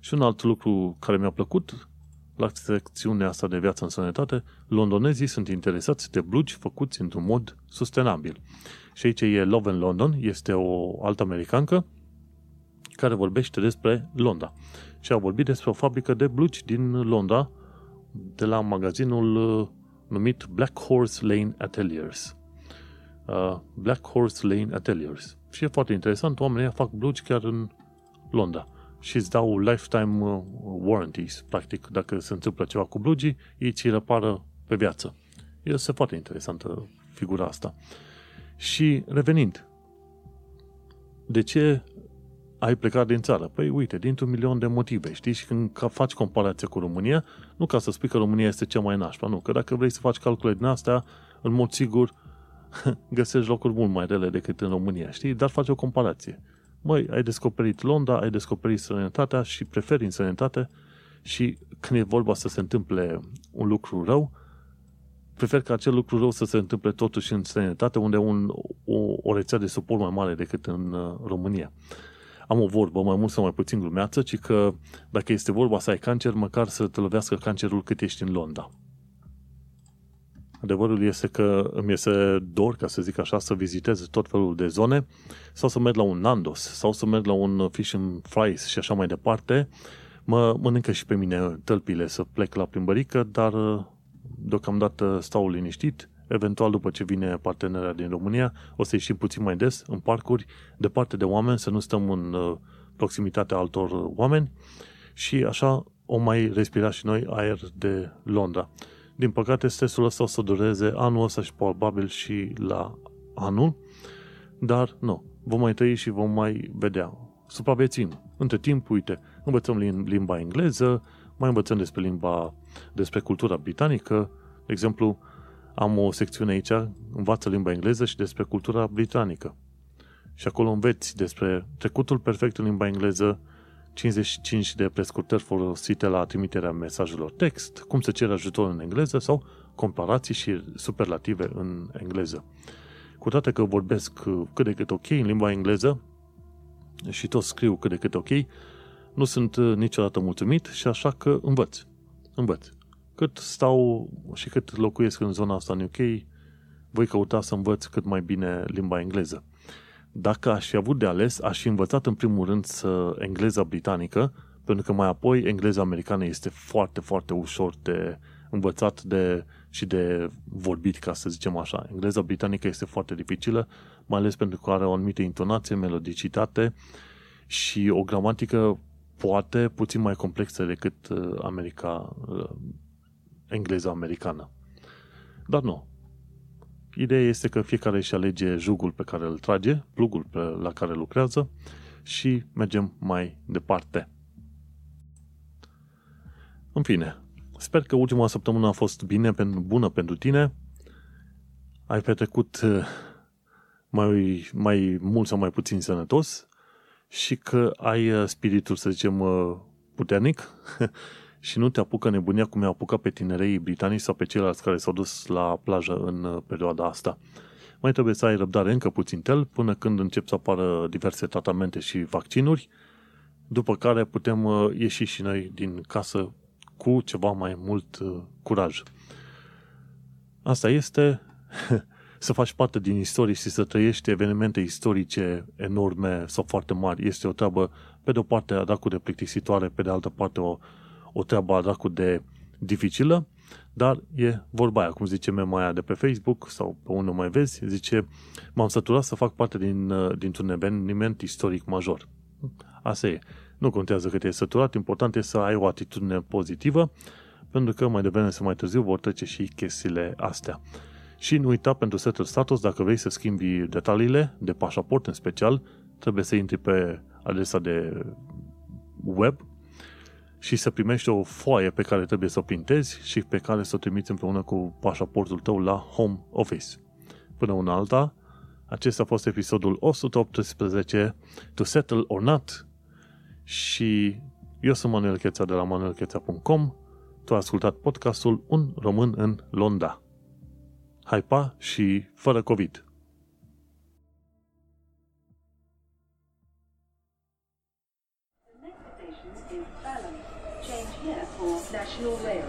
Și un alt lucru care mi-a plăcut la secțiunea asta de viață în sănătate, londonezii sunt interesați de blugi făcuți într-un mod sustenabil. Și aici e Love in London, este o altă americancă care vorbește despre Londra. Și a vorbit despre o fabrică de blugi din Londra, de la magazinul uh, numit Black Horse Lane Ateliers. Uh, Black Horse Lane Ateliers. Și e foarte interesant, oamenii fac blugi chiar în Londra și îți dau lifetime uh, warranties, practic, dacă se întâmplă ceva cu blugii, ei ți repară pe viață. Este foarte interesantă figura asta. Și revenind, de ce ai plecat din țară? Păi uite, dintr-un milion de motive, știi? Și când faci comparație cu România, nu ca să spui că România este cea mai nașpa, nu. Că dacă vrei să faci calcule din astea, în mod sigur, găsești locuri mult mai rele decât în România, știi? Dar faci o comparație măi, ai descoperit Londra, ai descoperit sănătatea și preferi în sănătate și când e vorba să se întâmple un lucru rău, prefer ca acel lucru rău să se întâmple totuși în sănătate, unde un, o, o rețea de suport mai mare decât în uh, România. Am o vorbă, mai mult sau mai puțin glumeață, ci că dacă este vorba să ai cancer, măcar să te lovească cancerul cât ești în Londra. Adevărul este că îmi este dor, ca să zic așa, să vizitez tot felul de zone sau să merg la un Nandos sau să merg la un Fish and Fries și așa mai departe. Mă mănâncă și pe mine tălpile să plec la plimbărică, dar deocamdată stau liniștit. Eventual, după ce vine partenera din România, o să ieșim puțin mai des în parcuri, departe de oameni, să nu stăm în uh, proximitatea altor oameni și așa o mai respira și noi aer de Londra. Din păcate, stresul ăsta o să dureze anul ăsta și probabil și la anul, dar nu, vom mai trăi și vom mai vedea. Supraviețuim. Între timp, uite, învățăm limba engleză, mai învățăm despre limba, despre cultura britanică. De exemplu, am o secțiune aici, învață limba engleză și despre cultura britanică. Și acolo înveți despre trecutul perfect în limba engleză, 55 de prescurtări folosite la trimiterea mesajelor text, cum se cere ajutor în engleză sau comparații și superlative în engleză. Cu toate că vorbesc cât de cât ok în limba engleză și tot scriu cât de cât ok, nu sunt niciodată mulțumit și așa că învăț. Învăț. Cât stau și cât locuiesc în zona asta în UK, voi căuta să învăț cât mai bine limba engleză dacă aș fi avut de ales, aș fi învățat în primul rând să engleza britanică, pentru că mai apoi engleza americană este foarte, foarte ușor de învățat de, și de vorbit, ca să zicem așa. Engleza britanică este foarte dificilă, mai ales pentru că are o anumită intonație, melodicitate și o gramatică poate puțin mai complexă decât uh, America, uh, engleza americană. Dar nu, Ideea este că fiecare își alege jugul pe care îl trage, plugul pe, la care lucrează și mergem mai departe. În fine, sper că ultima săptămână a fost bine, bună pentru tine. Ai petrecut eh, mai, mai mult sau mai puțin sănătos și că ai eh, spiritul, să zicem, eh, puternic și nu te apucă nebunia cum i-a apucat pe tinerii britanici sau pe ceilalți care s-au dus la plajă în uh, perioada asta. Mai trebuie să ai răbdare încă puțin tel până când încep să apară diverse tratamente și vaccinuri, după care putem uh, ieși și noi din casă cu ceva mai mult uh, curaj. Asta este să faci parte din istorie și să trăiești evenimente istorice enorme sau foarte mari. Este o treabă, pe de o parte, adacul de plictisitoare, pe de altă parte, o, o treabă adacul de dificilă, dar e vorba aia, cum zice mema aia de pe Facebook sau pe unul mai vezi, zice m-am săturat să fac parte din, uh, dintr-un eveniment istoric major. Asta e. Nu contează cât e săturat, important e să ai o atitudine pozitivă, pentru că mai devreme sau mai târziu vor trece și chestiile astea. Și nu uita pentru setul status, dacă vrei să schimbi detaliile de pașaport în special, trebuie să intri pe adresa de web și să primești o foaie pe care trebuie să o printezi și pe care să o trimiți împreună cu pașaportul tău la Home Office. Până una alta, acesta a fost episodul 118 To Settle or Not și eu sunt Manuel Cheța de la manuelcheța.com Tu ai ascultat podcastul Un român în Londra. Hai pa și fără COVID! Your.